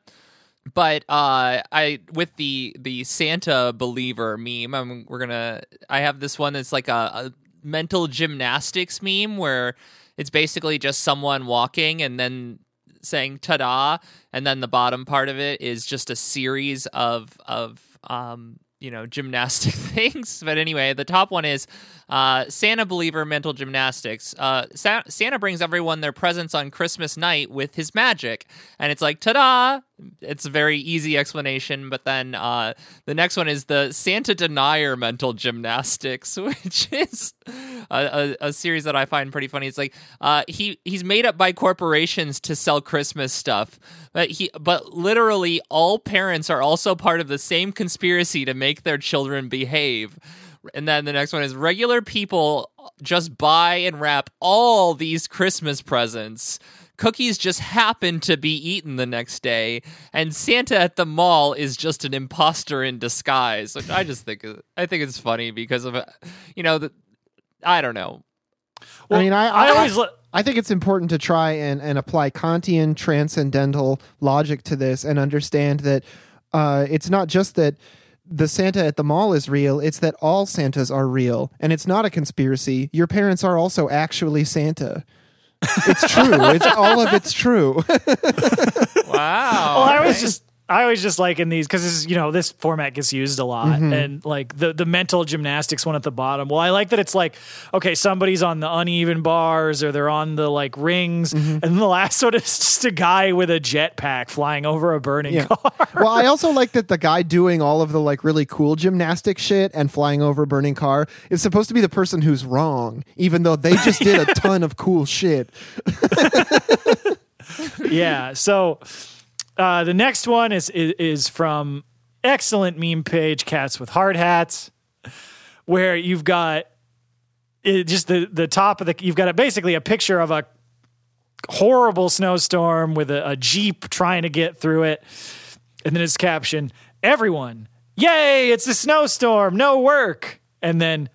But uh, I with the the Santa believer meme, I'm, we're gonna. I have this one that's like a, a mental gymnastics meme where it's basically just someone walking and then saying ta-da and then the bottom part of it is just a series of of um you know gymnastic things. But anyway the top one is uh, santa believer mental gymnastics. Uh, Sa- santa brings everyone their presents on christmas night with his magic. And it's like ta-da! It's a very easy explanation but then uh, the next one is the santa denier mental gymnastics which is a, a, a series that i find pretty funny. It's like uh, he he's made up by corporations to sell christmas stuff but he but literally all parents are also part of the same conspiracy to make their children behave and then the next one is regular people just buy and wrap all these Christmas presents. Cookies just happen to be eaten the next day, and Santa at the mall is just an imposter in disguise. Which I just think I think it's funny because of you know the I don't know. Well, I mean, I, I I, always. lo- I think it's important to try and, and apply Kantian transcendental logic to this and understand that uh, it's not just that the Santa at the mall is real. It's that all Santas are real, and it's not a conspiracy. Your parents are also actually Santa. It's true. it's all of it's true. Wow. Well, I was just I always just like in these because this is you know this format gets used a lot mm-hmm. and like the the mental gymnastics one at the bottom. Well, I like that it's like okay, somebody's on the uneven bars or they're on the like rings, mm-hmm. and the last one is just a guy with a jetpack flying over a burning Yeah. car. well, I also like that the guy doing all of the like really cool gymnastic shit and flying over a burning car is supposed to be the person who's wrong, even though they just did a ton of cool shit. yeah. So uh, the next one is, is is from excellent meme page Cats with Hard Hats, where you've got it, just the the top of the you've got a, basically a picture of a horrible snowstorm with a, a jeep trying to get through it, and then it's captioned "Everyone, yay! It's a snowstorm, no work," and then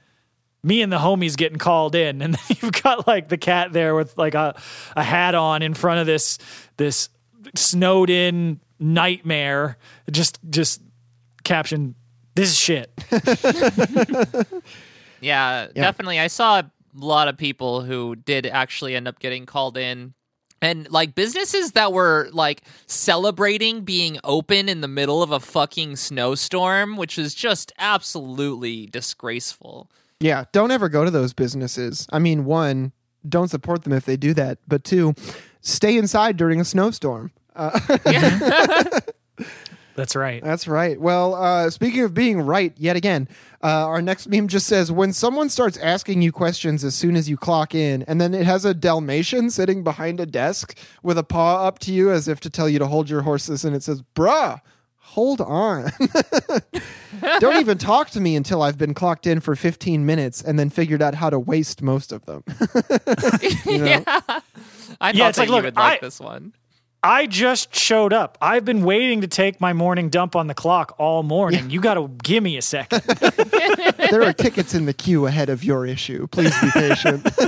me and the homies getting called in and you've got like the cat there with like a, a hat on in front of this this snowed in nightmare just just caption this is shit Yeah, definitely. I saw a lot of people who did actually end up getting called in. And like businesses that were like celebrating being open in the middle of a fucking snowstorm, which is just absolutely disgraceful. Yeah, don't ever go to those businesses. I mean, one, don't support them if they do that, but two, stay inside during a snowstorm. that's right That's right. Well, uh, speaking of being right, yet again, uh, our next meme just says when someone starts asking you questions as soon as you clock in, and then it has a Dalmatian sitting behind a desk with a paw up to you as if to tell you to hold your horses, and it says, bruh, hold on. Don't even talk to me until I've been clocked in for 15 minutes and then figured out how to waste most of them. You know? yeah. I Yeah, it's like, you look, would like I- this one. i just showed up i've been waiting to take my morning dump on the clock all morning you gotta give me a second there are tickets in the queue ahead of your issue. Please be patient.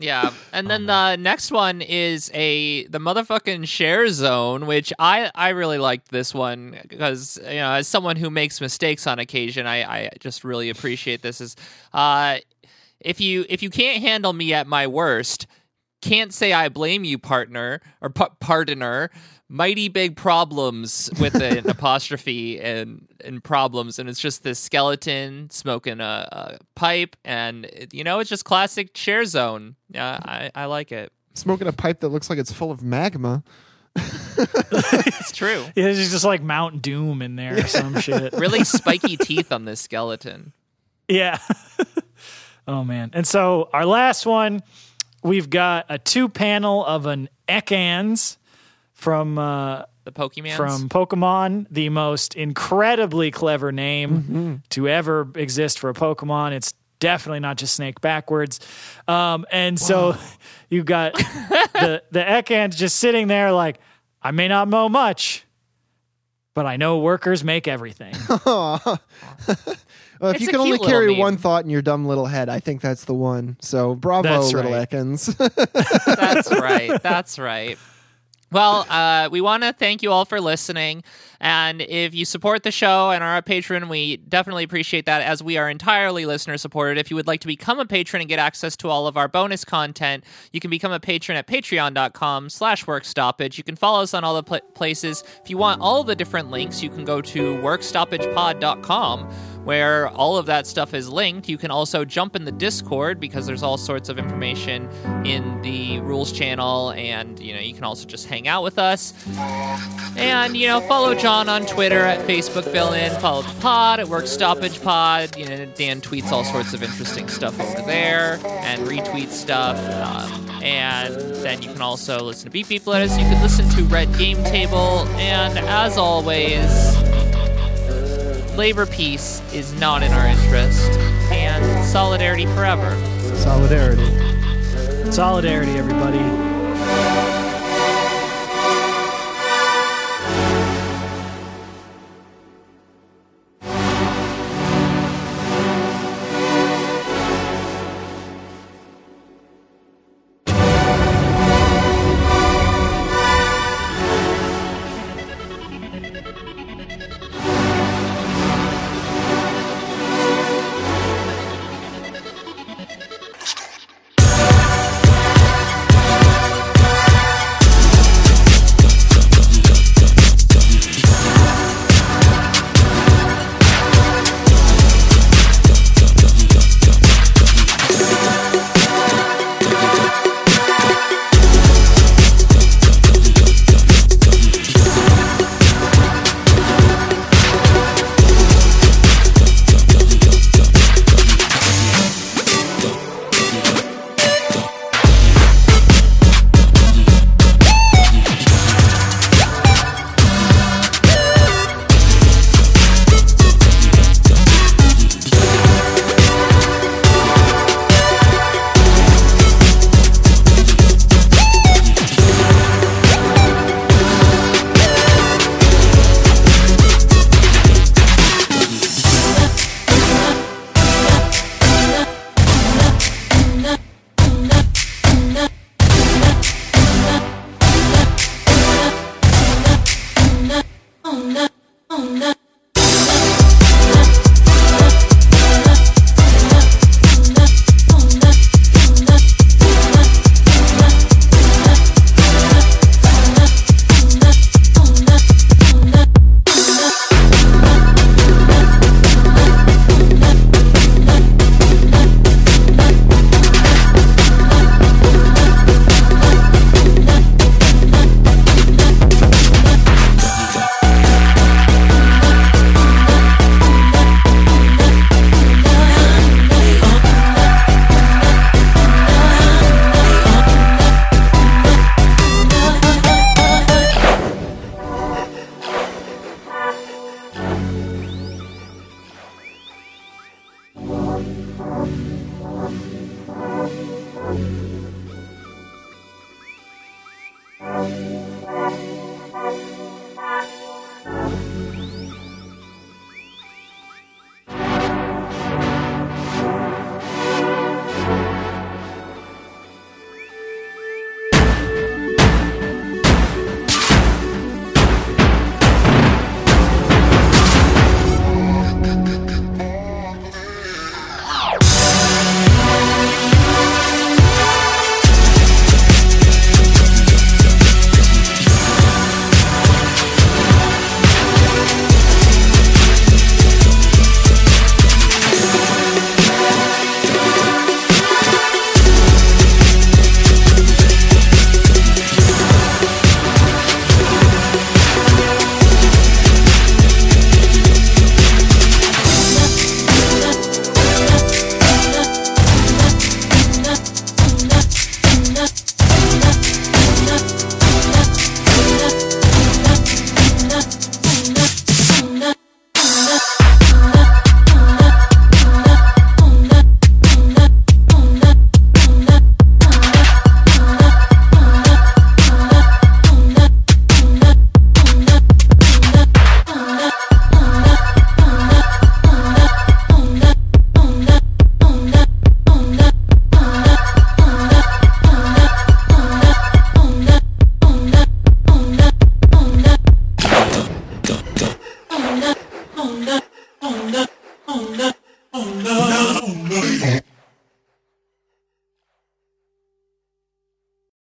Yeah, and then the next one is a the motherfucking share zone, which I I really liked this one because you know as someone who makes mistakes on occasion, I I just really appreciate this. Is uh if you if you can't handle me at my worst, can't say I blame you, partner or pa- pardoner. Mighty big problems with an apostrophe and and problems, and it's just this skeleton smoking a, a pipe, and it- you know it's just classic chair zone. Yeah, I, I like it. Smoking a pipe that looks like it's full of magma. It's true. It's just like Mount Doom in there or some shit. Really spiky teeth on this skeleton. Yeah. oh man. And so our last one, we've got a two panel of an Ekans from uh, The Pokemon from Pokemon, the most incredibly clever name to ever exist for a Pokemon. It's definitely not just snake backwards. Um, and so you've got the the Ekans just sitting there like, I may not mow much, but I know workers make everything. Well, if It's you can only carry one thought in your dumb little head, I think that's the one. So bravo, That's little right. Ekans. That's right. That's right. Well, uh, we want to thank you all for listening. And if you support the show and are a patron, we definitely appreciate that as we are entirely listener supported. If you would like to become a patron and get access to all of our bonus content, you can become a patron at patreon.com slash workstoppage. You can follow us on all the pla places. If you want all the different links, you can go to workstoppagepod.com where all of that stuff is linked. You can also jump in the Discord because there's all sorts of information in the rules channel, and you know you can also just hang out with us. And you know, follow John on Twitter at Facebook Fill In. Follow the pod at Work Stoppage Pod. You know, Dan tweets all sorts of interesting stuff over there and retweets stuff. Um, and then you can also listen to Beep Beep Letters. You can listen to Red Game Table, and as always labor peace is not in our interest, and solidarity forever. Solidarity. Solidarity, everybody.